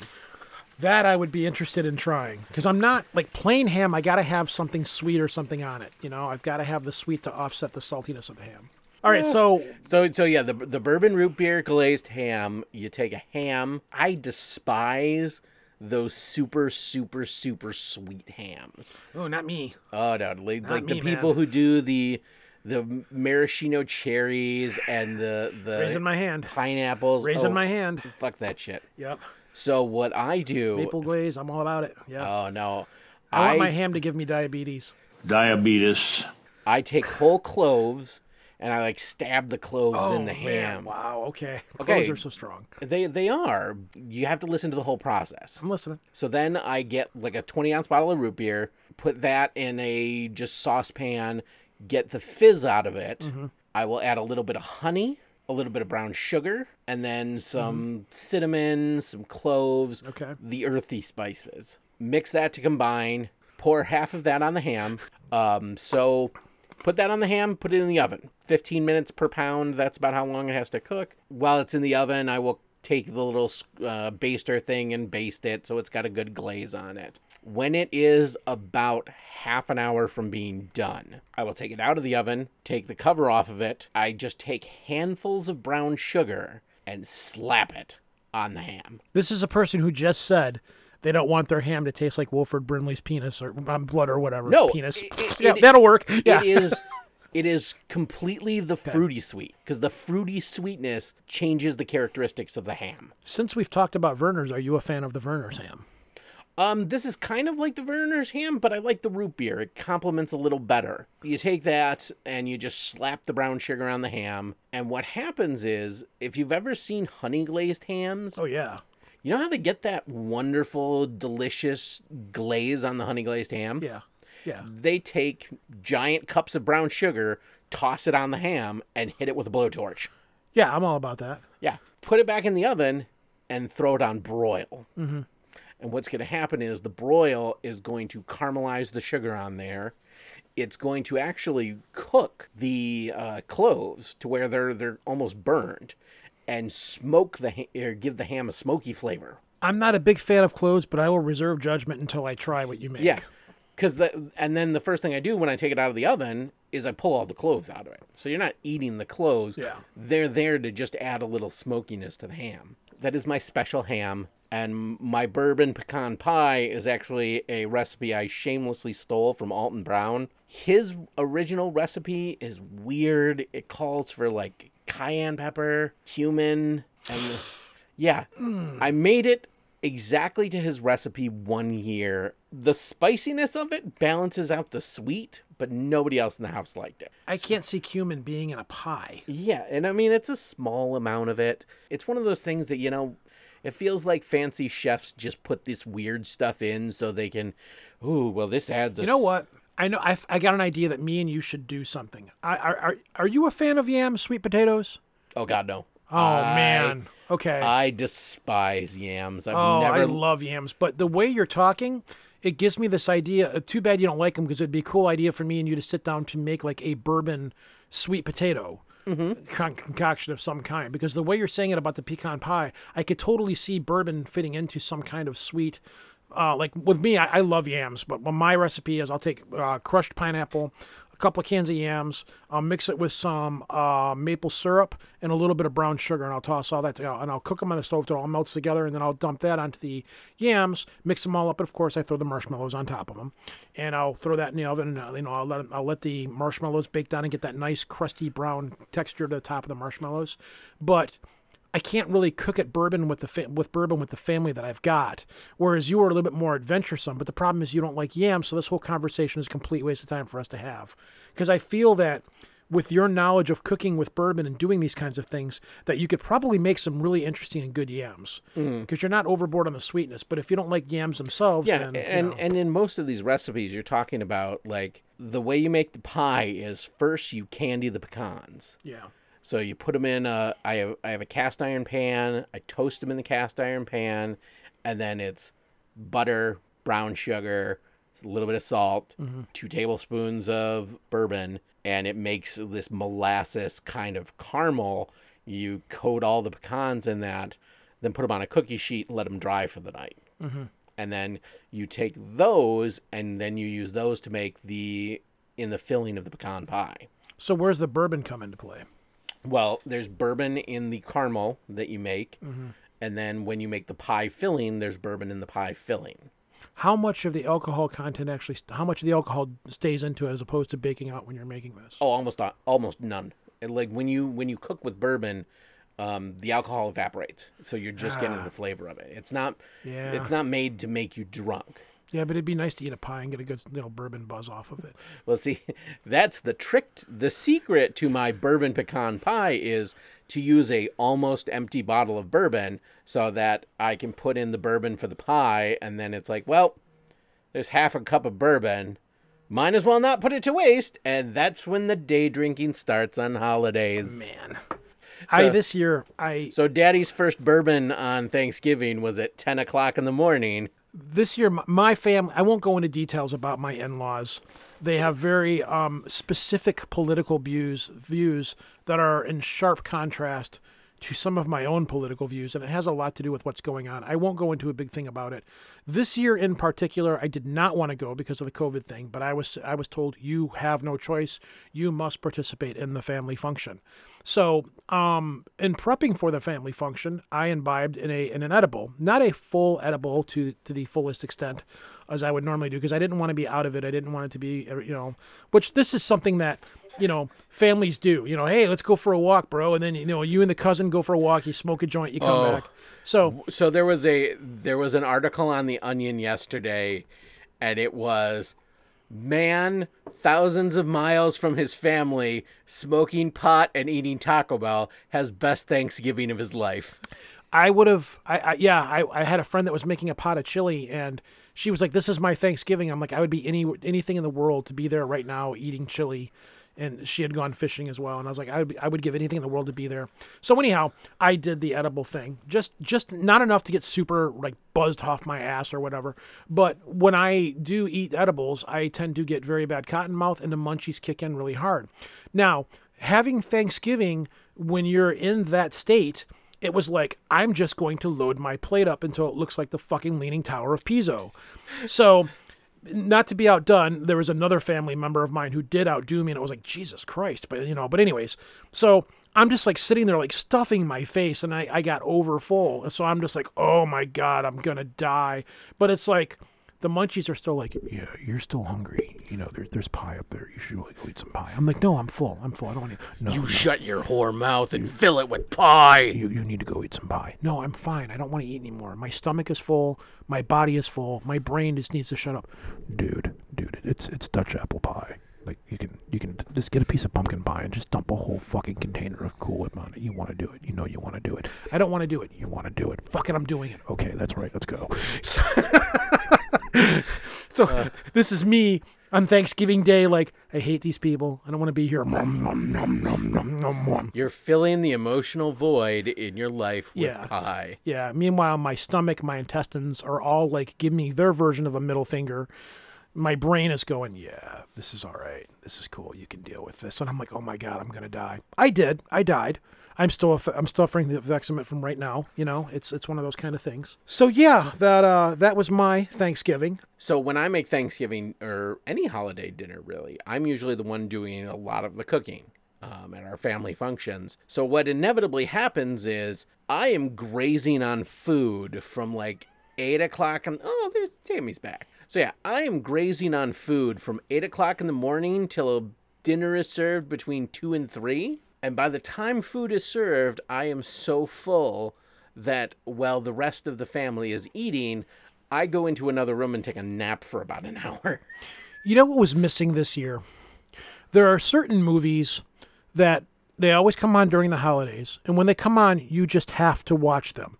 That I would be interested in trying because I'm not like plain ham. I got to have something sweet or something on it. You know, I've got to have the sweet to offset the saltiness of the ham. All right, so So so yeah, the the bourbon root beer glazed ham. You take a ham. I despise those super super super sweet hams. oh, not me. Oh no, like, like me, the people man. who do the the maraschino cherries and the the Raising my hand. pineapples. Raising Oh, my hand. Fuck that shit. Yep. So what I do? Maple glaze. I'm all about it. Yeah. Oh no, I, I want my ham to give me diabetes. Diabetes. I take whole cloves and I like stab the cloves in oh, the Oh, man. Wow. Okay. Okay. Cloves are so strong. They they are. You have to listen to the whole process. I'm listening. So then I get like a 20 ounce bottle of root beer, put that in a just saucepan, get the fizz out of it. Mm-hmm. I will add a little bit of honey, a little bit of brown sugar, and then some cinnamon, some cloves, Mm-hmm. Okay. the earthy spices. Mix that to combine. Pour half of that on the ham. Um, so put that on the ham, put it in the oven. 15 minutes per pound. That's about how long it has to cook. While it's in the oven, I will take the little uh, baster thing and baste it so it's got a good glaze on it. When it is about half an hour from being done, I will take it out of the oven, take the cover off of it. I just take handfuls of brown sugar and slap it on the ham. This is a person who just said they don't want their ham to taste like Wilford Brimley's penis or um, blood or whatever. No, penis. it- it- yeah, it- that'll work. Yeah. It is it is completely the fruity sweet because the fruity sweetness changes the characteristics of the ham. Since we've talked about Vernors, are you a fan of the Vernors ham? Um, this is kind of like the Vernors ham, but I like the root beer. It complements a little better. You take that and you just slap the brown sugar on the ham, and what happens is, if you've ever seen honey glazed hams, Oh yeah. you know how they get that wonderful, delicious glaze on the honey glazed ham? Yeah. Yeah. They take giant cups of brown sugar, toss it on the ham, and hit it with a blowtorch. Yeah, I'm all about that. Yeah, put it back in the oven and throw it on broil. Mm-hmm. And what's going to happen is the broil is going to caramelize the sugar on there. It's going to actually cook the uh, cloves to where they're they're almost burned, and smoke the ha- or give the ham a smoky flavor. I'm not a big fan of cloves, but I will reserve judgment until I try what you make. Yeah, because the and then the first thing I do when I take it out of the oven is I pull all the cloves out of it. So you're not eating the cloves. Yeah. They're there to just add a little smokiness to the ham. That is my special ham. And my bourbon pecan pie is actually a recipe I shamelessly stole from Alton Brown. His original recipe is weird. It calls for like cayenne pepper, cumin, and yeah, hmm. I made it exactly to his recipe one year. The spiciness of it balances out the sweet, but nobody else in the house liked it. I can't see cumin being in a pie. Yeah, and I mean it's a small amount of it. It's one of those things that you know, it feels like fancy chefs just put this weird stuff in so they can, ooh, well this adds. A You know what? I know. I, I got an idea that me and you should do something. I, are, are are you a fan of yams, sweet potatoes? Oh God, no. Oh I- man. Okay. I despise yams. I've oh, never. I love yams. But the way you're talking, it gives me this idea. uh, Too bad you don't like them because it'd be a cool idea for me and you to sit down to make like a bourbon sweet potato. Con- concoction of some kind because the way you're saying it about the pecan pie, I could totally see bourbon fitting into some kind of sweet. Uh, like with me, I, I love yams, but what my recipe is I'll take uh, crushed pineapple, a couple of cans of yams, I'll mix it with some uh, maple syrup and a little bit of brown sugar, and I'll toss all that together, and I'll cook them on the stove till it all melts together, and then I'll dump that onto the yams, mix them all up, and of course I throw the marshmallows on top of them, and I'll throw that in the oven, and uh, you know I'll let 'em- I'll let the marshmallows bake down and get that nice crusty brown texture to the top of the marshmallows, but I can't really cook at bourbon with the fa- with bourbon with the family that I've got. Whereas you are a little bit more adventuresome. But the problem is you don't like yams, so this whole conversation is a complete waste of time for us to have. Because I feel that with your knowledge of cooking with bourbon and doing these kinds of things, that you could probably make some really interesting and good yams. Mm. Because you're not overboard on the sweetness. But if you don't like yams themselves, Yeah, then, you and know. and in most of these recipes, you're talking about like the way you make the pie is first you candy the pecans. yeah. So you put them in a I have I have a cast iron pan. I toast them in the cast iron pan. and then it's butter, brown sugar, a little bit of salt, mm-hmm. two tablespoons of bourbon, and it makes this molasses kind of caramel. You coat all the pecans in that, then put them on a cookie sheet and let them dry for the night. Mm-hmm. And then you take those and then you use those to make the in the filling of the pecan pie. So where's the bourbon come into play? Well, there's bourbon in the caramel that you make, mm-hmm. and then when you make the pie filling, there's bourbon in the pie filling. How much of the alcohol content actually? How much of the alcohol stays into it as opposed to baking out when you're making this? Oh, almost not, almost none. Like when you when you cook with bourbon, um, the alcohol evaporates, so you're just getting ah. the flavor of it. It's not Yeah. it's not made to make you drunk. Yeah, but it'd be nice to eat a pie and get a good you know bourbon buzz off of it. Well, see, that's the trick. The secret to my bourbon pecan pie is to use a almost empty bottle of bourbon so that I can put in the bourbon for the pie, and then it's like, well, there's half a cup of bourbon. Might as well not put it to waste, and that's when the day drinking starts on holidays. Man, I So- this year I So, Daddy's first bourbon on Thanksgiving was at ten o'clock in the morning. This year my, family i won't go into details about my in-laws. They have very um, specific political views views that are in sharp contrast to some of my own political views and it has a lot to do with what's going on. I won't go into a big thing about it. This year in particular i did not want to go because of the covid thing but i was i was told you have no choice. You must participate in the family function so, um, in prepping for the family function, I imbibed in a in an edible, not a full edible to to the fullest extent as I would normally do, because I didn't want to be out of it. I didn't want it to be, uh, you know, which this is something that you know families do. You know, hey, let's go for a walk, bro, and then you know you and the cousin go for a walk, you smoke a joint, you come Oh. back. So so there was a there was an article on the onion yesterday and it was man thousands of miles from his family smoking pot and eating taco bell has best thanksgiving of his life I would have, I, I yeah, I, I had a friend that was making a pot of chili, and she was like, "This is my Thanksgiving." I'm like, I would be any anything in the world to be there right now eating chili, and she had gone fishing as well, and I was like, I would be, I would give anything in the world to be there. So anyhow, I did the edible thing, just just not enough to get super like buzzed off my ass or whatever, but when I do eat edibles, I tend to get very bad cotton mouth, and the munchies kick in really hard. Now, having Thanksgiving when you're in that state it was like I'm just going to load my plate up until it looks like the fucking leaning tower of Pisa. So, not to be outdone, there was another family member of mine who did outdo me, and it was like Jesus Christ. But you know, but anyways, so I'm just like sitting there like stuffing my face, and I I got over full, so I'm just like, oh my god, I'm gonna die. But it's like. The munchies are still like, yeah, you're still hungry. You know, there, there's pie up there. You should really eat some pie. I'm like, no, I'm full. I'm full. I don't want to. No, you no. shut your whore mouth and fill it with pie you, you need to go eat some pie. No, I'm fine. I don't want to eat anymore. My stomach is full. My body is full. My brain just needs to shut up. Dude, dude, it's it's Dutch apple pie. Like you can you can just get a piece of pumpkin pie and just dump a whole fucking container of Cool Whip on it. You want to do it. You know you want to do it. I don't want to do it. You want to do it. Fuck it, I'm doing it. Okay, that's right. Let's go. So, so uh. this is me on Thanksgiving Day. Like I hate these people. I don't want to be here. You're filling the emotional void in your life with Yeah. pie Yeah. Meanwhile, my stomach, my intestines are all like give me their version of a middle finger. My brain is going, yeah, this is all right. This is cool. You can deal with this. And I'm like, oh my god, I'm gonna die. I did. I died. I'm still I'm still suffering the it from right now. You know, it's it's one of those kind of things. So yeah, that uh that was my Thanksgiving. So when I make Thanksgiving or any holiday dinner, really, I'm usually the one doing a lot of the cooking um, at our family functions. So what inevitably happens is I am grazing on food from like eight o'clock and oh, there's Tammy's back. So yeah, I am grazing on food from eight o'clock in the morning till dinner is served between two and three. And by the time food is served, I am so full that while the rest of the family is eating, I go into another room and take a nap for about an hour. You know what was missing this year? There are certain movies that they always come on during the holidays, and when they come on, you just have to watch them.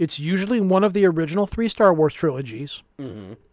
It's usually one of the original three Star Wars trilogies,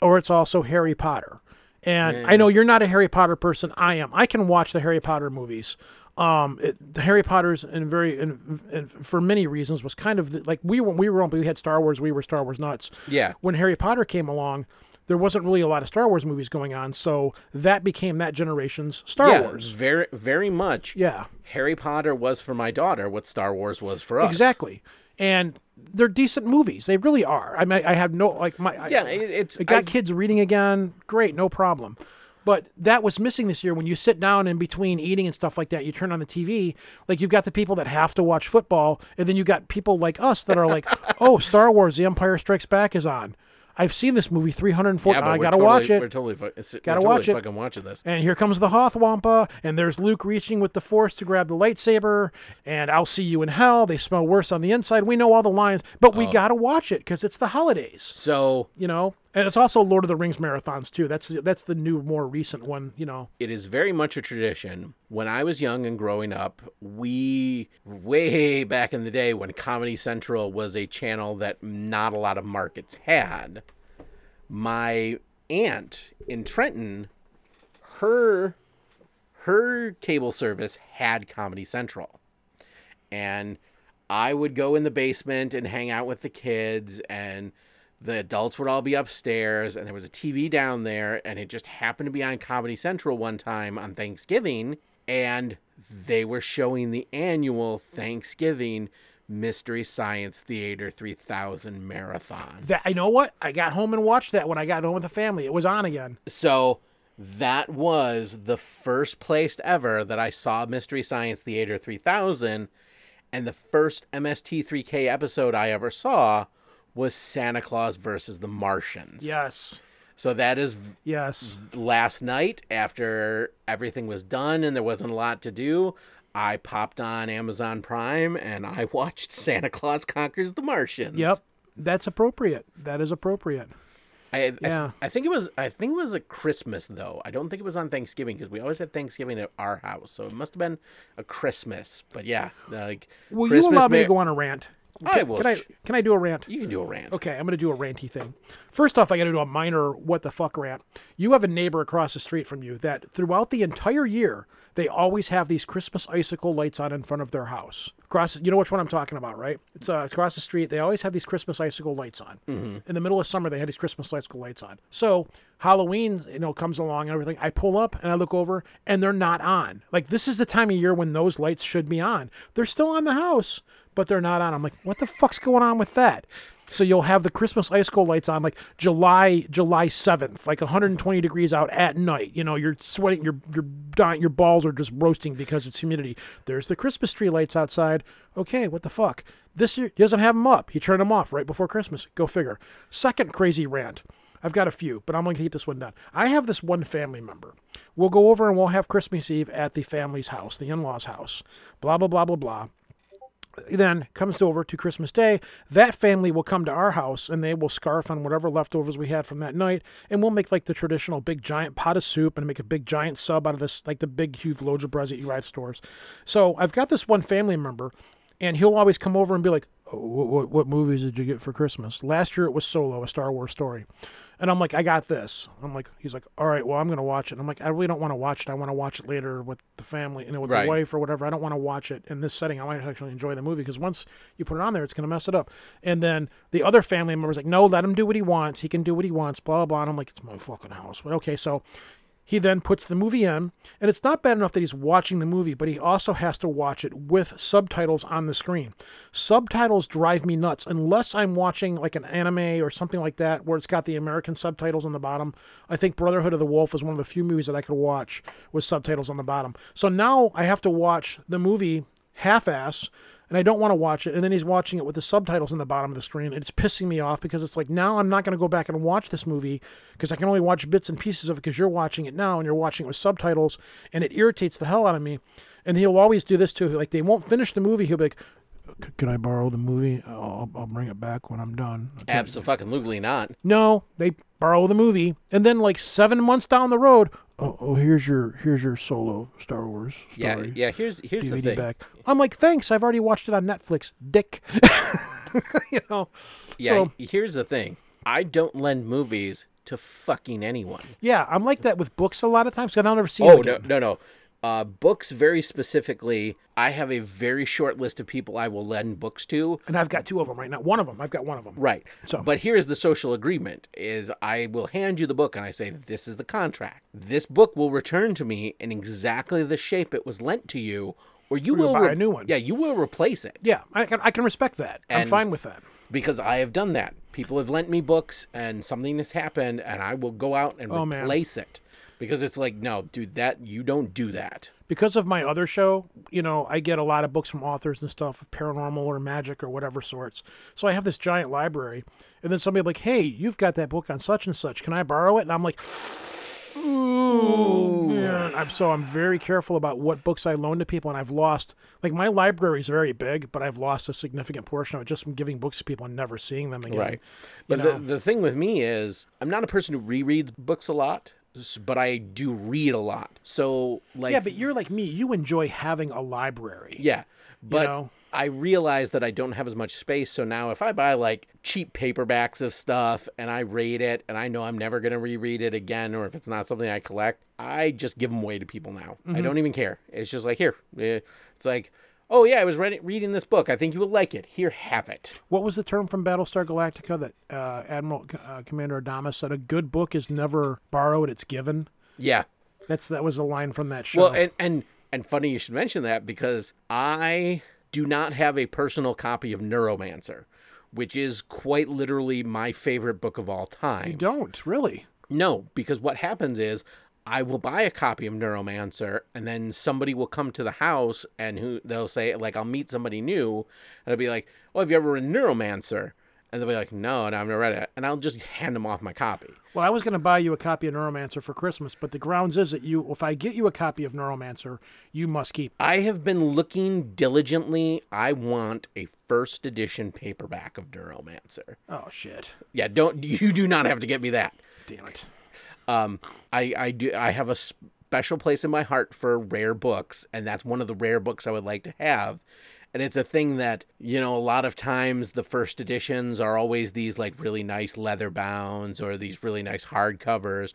or it's also Harry Potter. And I know you're not a Harry Potter person. I am. I can watch the Harry Potter movies um, it, the Harry Potter's and very and, and for many reasons was kind of the, like we were we were on, we had Star Wars, we were Star Wars nuts. Yeah. When Harry Potter came along, there wasn't really a lot of Star Wars movies going on, so that became that generation's Star yeah, Wars. very very much. Yeah. Harry Potter was for my daughter what Star Wars was for us. Exactly. And they're decent movies. They really are. I mean, I have no like my Yeah, it- it's I got I- kids reading again. Great, no problem. But that was missing this year when you sit down in between eating and stuff like that. You turn on the TV, like you've got the people that have to watch football, and then you got people like us that are like, "Oh, Star Wars: The Empire Strikes Back is on. I've seen this movie 340. Yeah, I gotta totally, watch it." We're totally, fu- it's- we're Gotta totally watch it. fucking watching this. And here comes the Hoth Wampa, and there's Luke reaching with the Force to grab the lightsaber, and I'll see you in hell. They smell worse on the inside. We know all the lines, but Oh. we gotta watch it because it's the holidays, So you know. And it's also Lord of the Rings marathons too. That's that's the new, more recent one, you know. it is very much a tradition. When I was young and growing up, we way back in the day when Comedy Central was a channel that not a lot of markets had. My aunt in Trenton, her her cable service had Comedy Central. And I would go in the basement and hang out with the kids and the adults would all be upstairs and there was a TV down there and it just happened to be on Comedy Central one time on Thanksgiving and they were showing the annual Thanksgiving Mystery Science Theater 3000 marathon. That I know what I got home and watched that when I got home with the family. It was on again. So that was the first place ever that I saw Mystery Science Theater 3000 and the first MST3K episode I ever saw was Santa Claus versus the Martians. Yes, So that is yes. last night after everything was done and there wasn't a lot to do. I popped on Amazon Prime and I watched Santa Claus Conquers the Martians. Yep, that's appropriate. That is appropriate. I, I, Yeah. I think it was I think it was a Christmas though. I don't think it was on Thanksgiving because we always had Thanksgiving at our house, so it must have been a Christmas. But yeah, like Will Christmas you allow me to go on a rant? I Can, will can I can I do a rant? You can do a rant. Okay, I'm going to do a ranty thing. First off, I got to do a minor what the fuck rant. You have a neighbor across the street from you that throughout the entire year, they always have these Christmas icicle lights on in front of their house. Across, you know which one I'm talking about, right? It's, uh, it's across the street. They always have these Christmas icicle lights on. In the middle of summer, they had these Christmas icicle lights on. So Halloween, you know, comes along and everything. I pull up and I look over, and they're not on. Like this is the time of year when those lights should be on. They're still on the house, but they're not on. I'm like, what the fuck's going on with that? So you'll have the Christmas icicle lights on like July July 7th, like 120 degrees out at night. You know, you're sweating, you're you're dying, your balls are just roasting because it's humidity. There's the Christmas tree lights outside. Okay, what the fuck? This year he doesn't have them up. He turned them off right before Christmas. Go figure. Second crazy rant. I've got a few, but I'm going to keep this one down. I have this one family member. We'll go over and we'll have Christmas Eve at the family's house, the in-laws' house. Blah blah blah blah blah then comes over to Christmas Day, that family will come to our house and they will scarf on whatever leftovers we had from that night, and we'll make like the traditional big giant pot of soup and make a big giant sub out of this, like the big huge loads of breads that you at stores. So I've got this one family member, and he'll always come over and be like, what, what, what movies did you get for Christmas? Last year it was Solo, a Star Wars story. And I'm like, I got this. I'm like, he's like, all right, well, I'm going to watch it. And I'm like, I really don't want to watch it. I want to watch it later with the family, you know, with Right. the wife or whatever. I don't want to watch it in this setting. I might actually enjoy the movie because once you put it on there, it's going to mess it up. And then the other family member's like, no, let him do what he wants. He can do what he wants, blah, blah, blah. And I'm like, it's my fucking house. But okay, so he then puts the movie in, and it's not bad enough that he's watching the movie, but he also has to watch it with subtitles on the screen. Subtitles drive me nuts unless I'm watching like an anime or something like that where it's got the American subtitles on the bottom. I think Brotherhood of the Wolf is one of the few movies that I could watch with subtitles on the bottom. So now I have to watch the movie half-ass and I don't want to watch it. And then he's watching it with the subtitles in the bottom of the screen. And it's pissing me off because it's like now I'm not going to go back and watch this movie because I can only watch bits and pieces of it because you're watching it now and you're watching it with subtitles, and it irritates the hell out of me. And he'll always do this too. Like they won't finish the movie. He'll be like, "C- "Can I borrow the movie? I'll, I'll bring it back when I'm done." Absolutely not. No, they borrow the movie, and then like seven months down the road, oh, oh here's your here's your solo Star Wars Yeah, story. yeah. Here's here's the DVD thing. back. I'm like, thanks. I've already watched it on Netflix, dick. you know. Yeah, So here's the thing. I don't lend movies to fucking anyone. yeah, I'm like that with books a lot of times. Cause I'll never see. Oh no, no, no. Uh, books, very specifically, I have a very short list of people I will lend books to. And I've got two of them right now. One of them, I've got one of them. Right. So- but here's the social agreement: is I will hand you the book and I say this is the contract. This book will return to me in exactly the shape it was lent to you, or you will buy a new one. Yeah, you will replace it Yeah, I can I can respect that. I'm fine with that. because I have done that. People have lent me books and something has happened, and I will go out and Oh, man. replace it because it's like, no, dude, that you don't do that. because of my other show, you know, I get a lot of books from authors and stuff, of paranormal or magic or whatever sorts. So I have this giant library, and then somebody like, "Hey, you've got that book on such and such. Can I borrow it?" And I'm like, "Ooh, man." I'm so I'm very careful about what books I loan to people, and I've lost like my library is very big, but I've lost a significant portion of it just from giving books to people and never seeing them again. Right. But know. the, the thing with me is, I'm not a person who rereads books a lot, but I do read a lot. So, like, Yeah, but you're like me. You enjoy having a library. Yeah, but know? I realize that I don't have as much space. So now, if I buy like cheap paperbacks of stuff and I rate it, and I know I'm never going to reread it again, or if it's not something I collect, I just give them away to people now. Mm-hmm. I don't even care. It's just like here. eh, It's like, oh yeah, I was read- reading this book. I think you will like it. Here, have it. What was the term from Battlestar Galactica that uh, Admiral uh, Commander Adamas said? A good book is never borrowed; it's given. Yeah. That's that was a line from that show. Well, and and and funny you should mention that because I do not have a personal copy of Neuromancer, which is quite literally my favorite book of all time. you don't really. No, because what happens is I will buy a copy of Neuromancer and then somebody will come to the house and who they'll say like I'll meet somebody new and I'll be like, "Oh, have you ever read Neuromancer?" And they'll be like, "No, and I've never read it." And I'll just hand them off my copy. Well, I was going to buy you a copy of Neuromancer for Christmas, but the grounds is that you, if I get you a copy of Neuromancer, you must keep. I have been looking diligently. I want a first edition paperback of Neuromancer. Oh shit! Yeah, don't you do not have to get me that. Damn it! Um, I I do I have a special place in my heart for rare books, and that's one of the rare books I would like to have. And it's a thing that you know a lot of times the first editions are always these like really nice leather bounds or these really nice hardcovers.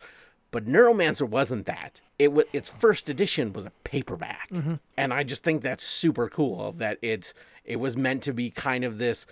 But Neuromancer wasn't that. It was its first edition was a paperback, and I just think that's super cool. That it's it was meant to be kind of this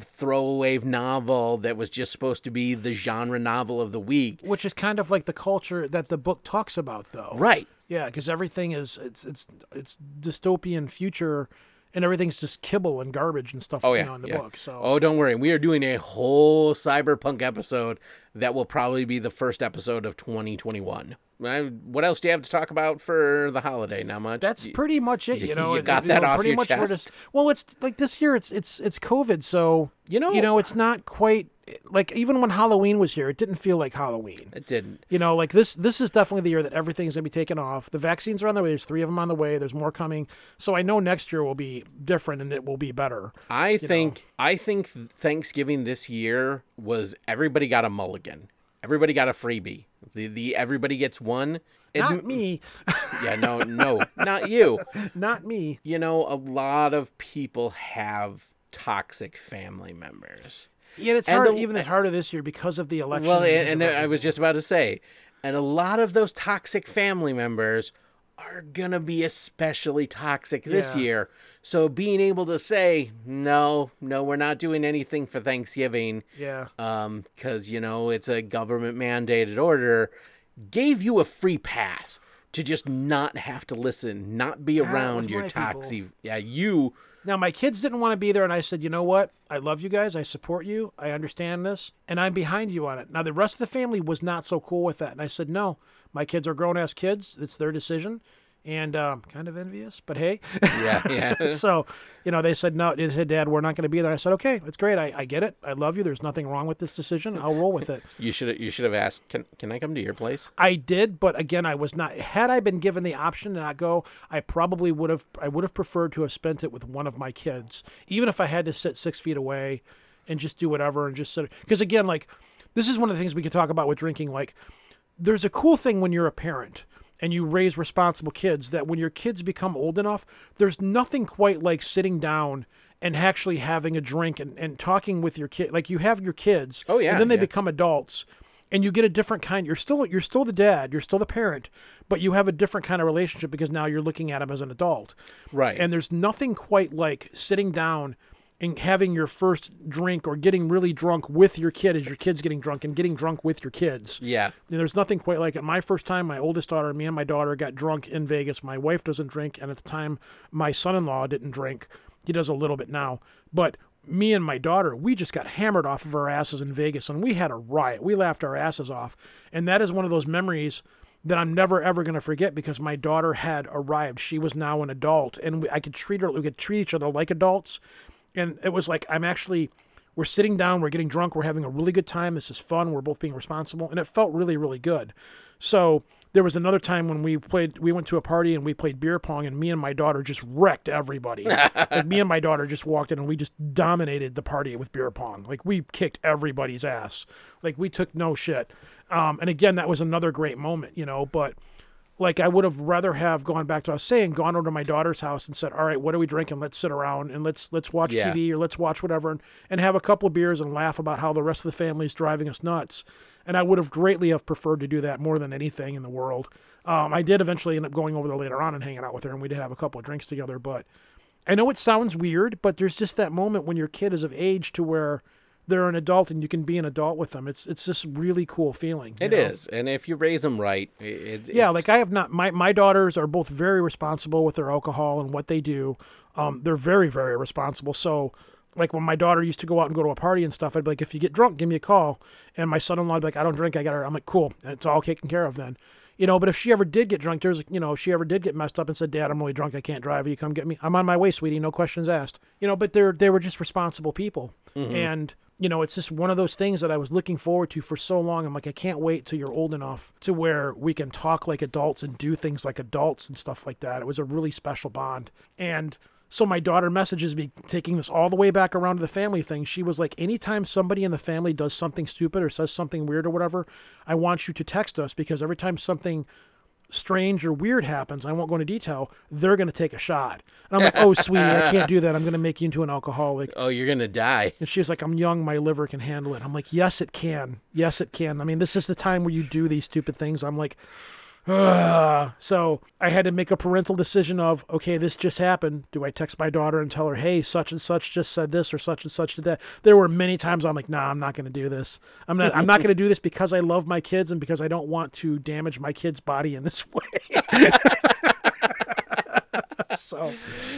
throwaway novel that was just supposed to be the genre novel of the week. Which is kind of like the culture that the book talks about, though. Right. Yeah, because everything is it's it's it's dystopian future, and everything's just kibble and garbage and stuff. Oh you yeah, know, in the yeah. book. So oh, don't worry, we are doing a whole cyberpunk episode that will probably be the first episode of 2021. Uh, What else do you have to talk about for the holiday? Not much. That's You- pretty much it. You know, you got it- that know, off pretty your much chest? just- well, it's like this year. It's it's it's COVID, so You know- you know, it's not quite like even when Halloween was here, it didn't feel like Halloween. It didn't. You know, like this this is definitely the year that everything's gonna be taken off. The vaccines are on the way. There's three of them on the way. There's more coming. So I know next year will be different and it will be better. I think I think Thanksgiving this year was everybody got a mulligan. Everybody got a freebie. The the everybody gets one. It- Not me. Yeah, no, no, not you. Not me. You know, a lot of people have toxic family members. Yeah, it's And hard. the- even it's harder this year because of the election. Well, and, and I was just about to say, and a lot of those toxic family members are gonna be especially toxic this Yeah. year. So being able to say, no, no, we're not doing anything for Thanksgiving, yeah. um, because you know it's a government mandated order, gave you a free pass to just not have to listen, not be around your toxic. Yeah, you. Now my kids didn't want to be there, and I said, you know what? I love you guys. I support you. I understand this, and I'm behind you on it. Now the rest of the family was not so cool with that, and I said, no, my kids are grown ass kids. It's their decision, and um, kind of envious, but hey. Yeah, yeah. so, you know, they said, no, they said, Dad, we're not going to be there. I said, okay, that's great. I, I get it. I love you. There's nothing wrong with this decision. I'll roll with it. you should you should have asked. Can can I come to your place? I did, but again, I was not. Had I been given the option to not go, I probably would have. I would have preferred to have spent it with one of my kids, even if I had to sit six feet away, and just do whatever and just sit. Because again, like this is one of the things we could talk about with drinking. Like, there's a cool thing when you're a parent and you raise responsible kids that when your kids become old enough, there's nothing quite like sitting down and actually having a drink and, and talking with your kid. Like you have your kids. Oh, yeah, And then they yeah. become adults and you get a different kind. You're still you're still the dad, you're still the parent, but you have a different kind of relationship because now you're looking at him as an adult. Right. And there's nothing quite like sitting down and having your first drink or getting really drunk with your kid as your kid's getting drunk and getting drunk with your kids. yeah. And There's nothing quite like it. My first time, my oldest daughter, me and my daughter got drunk in Vegas. My wife doesn't drink, and at the time, my son-in-law didn't drink. He does a little bit now, but me and my daughter, we just got hammered off of our asses in Vegas, and we had a riot. We laughed our asses off, and that is one of those memories that I'm never ever going to forget because my daughter had arrived. She was now an adult, and we, I could treat her. We could treat each other like adults, and it was like I'm actually we're sitting down, we're getting drunk, we're having a really good time. This is fun. We're both being responsible, and it felt really, really good. So there was another time when we played. We went to a party and we played beer pong, and me and my daughter just wrecked everybody. like me and my daughter just walked in and we just dominated the party with beer pong. Like we kicked everybody's ass. Like we took no shit. Um, and again, that was another great moment, you know. But like I would have rather have gone back to what I was saying, gone over to my daughter's house and said, "All right, what are we drinking? Let's sit around and let's let's watch Yeah. TV or let's watch whatever and, and have a couple of beers and laugh about how the rest of the family's driving us nuts." And I would have greatly have preferred to do that more than anything in the world. Um, I did eventually end up going over there later on and hanging out with her, and we did have a couple of drinks together. But I know it sounds weird, but there's just that moment when your kid is of age to where they're an adult and you can be an adult with them. It's it's just really cool feeling. It is, and if you raise them right, it, Yeah, it's- like I have not. My my daughters are both very responsible with their alcohol and what they do. Um, they're very very responsible. So, like when my daughter used to go out and go to a party and stuff, I'd be like, if you get drunk, give me a call. And my son-in-law would be like, I don't drink. I got her. I'm like, cool. It's all taken care of then. You know, but if she ever did get drunk, there's, you know, if she ever did get messed up and said, Dad, I'm really drunk, I can't drive, you come get me. I'm on my way, sweetie, no questions asked. You know, but they're they were just responsible people, and you know, it's just one of those things that I was looking forward to for so long. I'm like, I can't wait till you're old enough to where we can talk like adults and do things like adults and stuff like that. It was a really special bond. And so my daughter messages me, taking this all the way back around to the family thing. She was like, anytime somebody in the family does something stupid or says something weird or whatever, I want you to text us because every time something strange or weird happens, I won't go into detail, they're going to take a shot. And I'm like, oh, sweetie, I can't do that. I'm going to make you into an alcoholic. oh, you're gonna die. And she's like, I'm young, my liver can handle it. I'm like, yes, it can. Yes, it can. I mean, this is the time where you do these stupid things. I'm like, Ugh. so I had to make a parental decision of, okay, this just happened. Do I text my daughter and tell her, hey, such and such just said this or such and such did that? There were many times I'm like, nah, I'm not going to do this. I'm not. I'm not going to do this because I love my kids and because I don't want to damage my kid's body in this way. so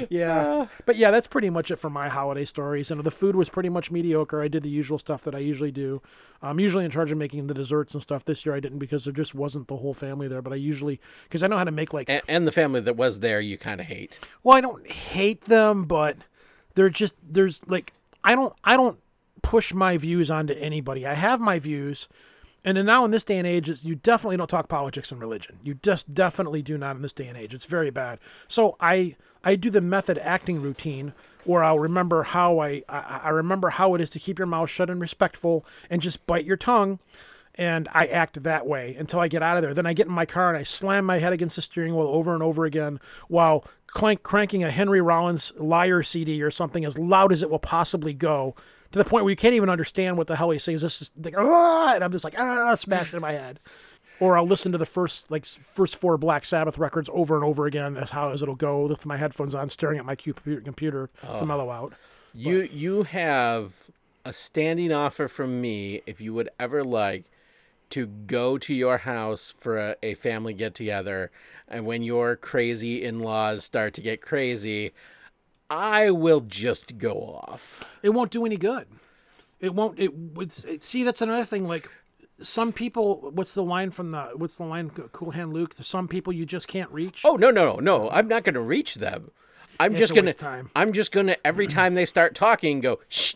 yeah. Uh. But yeah that's pretty much it for my holiday stories. And the food was pretty much mediocre. I did the usual stuff that i usually do. I'm usually in charge of making the desserts and stuff. This year i didn't because there just wasn't the whole family there but i usually because i know how to make like And, and the family that was there, you kind of hate. well i don't hate them but they're just there's like i don't i don't push my views onto anybody. I have my views and now in this day and age, you definitely don't talk politics and religion. You just definitely do not in this day and age. It's very bad. So I I do the method acting routine where I'll remember how I, I I remember how it is to keep your mouth shut and respectful and just bite your tongue. And I act that way until I get out of there. Then I get in my car and I slam my head against the steering wheel over and over again while clank, cranking a Henry Rollins liar CD or something as loud as it will possibly go to the point where you can't even understand what the hell he says. This is like, ah, and I'm just like, ah, smashing in my head. Or I'll listen to the first like first four Black Sabbath records over and over again as how as it'll go with my headphones on, staring at my computer to mellow out. You you have a standing offer from me if you would ever like to go to your house for a, a family get together and when your crazy in-laws start to get crazy I will just go off. It won't do any good. It won't. It would. It, see, that's another thing. Like some people, what's the line from the? What's the line? Cool Hand Luke. Some people you just can't reach. Oh no no no no! I'm not going to reach them. I'm It's just gonna. time. I'm just gonna every time they start talking, go shh.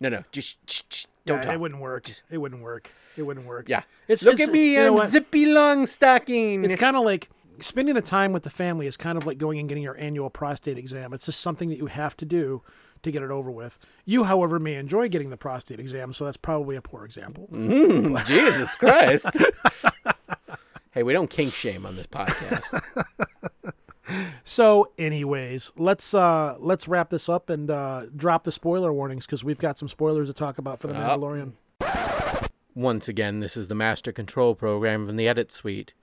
No no, just shh, shh, don't Yeah, talk. it wouldn't work. It wouldn't work. It wouldn't work. Yeah. It's Look it's- at me, I'm zippy long stocking. It's kind of like spending the time with the family is kind of like going and getting your annual prostate exam. It's just something that you have to do to get it over with. You, however, may enjoy getting the prostate exam, so that's probably a poor example. Jesus Christ. hey, we don't kink shame on this podcast. So, anyways, let's uh let's wrap this up and uh drop the spoiler warnings because we've got some spoilers to talk about for the Mandalorian. Once again, this is the Master Control program from the Edit Suite.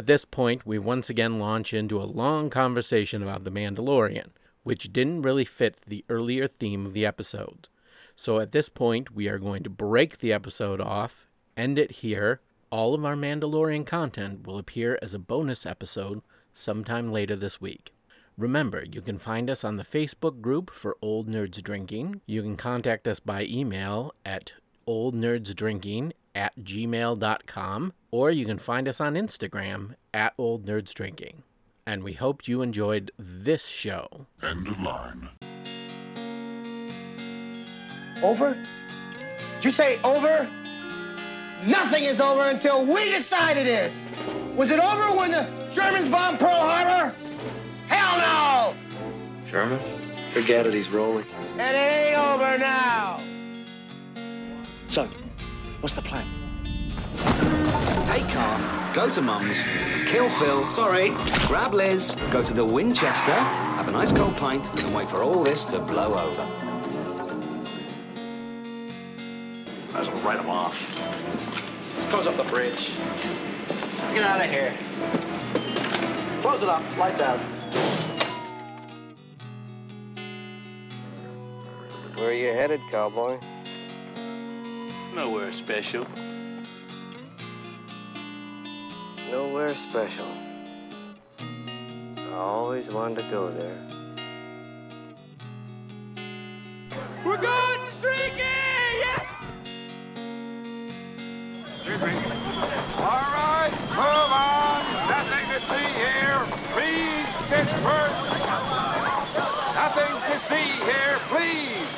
At this point, we once again launch into a long conversation about The Mandalorian, which didn't really fit the earlier theme of the episode. So at this point, we are going to break the episode off, end it here. All of our Mandalorian content will appear as a bonus episode sometime later this week. Remember, you can find us on the Facebook group for Old Nerds Drinking. You can contact us by email at oldnerdsdrinking at gmail.com, or you can find us on Instagram at Old Nerds Drinking. And we hope you enjoyed this show. End of line. Over? Did you say over? Nothing is over until we decide it is. Was it over when the Germans bombed Pearl Harbor? Hell no! German? Forget it, he's rolling. And it ain't over now. So, what's the plan? Take car, go to Mum's, kill Phil, sorry, grab Liz, go to the Winchester, have a nice cold pint, and wait for all this to blow over. Might as well write him off. Let's close up the bridge. Let's get out of here. Close it up. Lights out. Where are you headed, cowboy? Nowhere special. Nowhere special. I always wanted to go there. We're good, streaky! Yeah! Excuse me. All right, move on. Nothing to see here. Please disperse. Nothing to see here, please.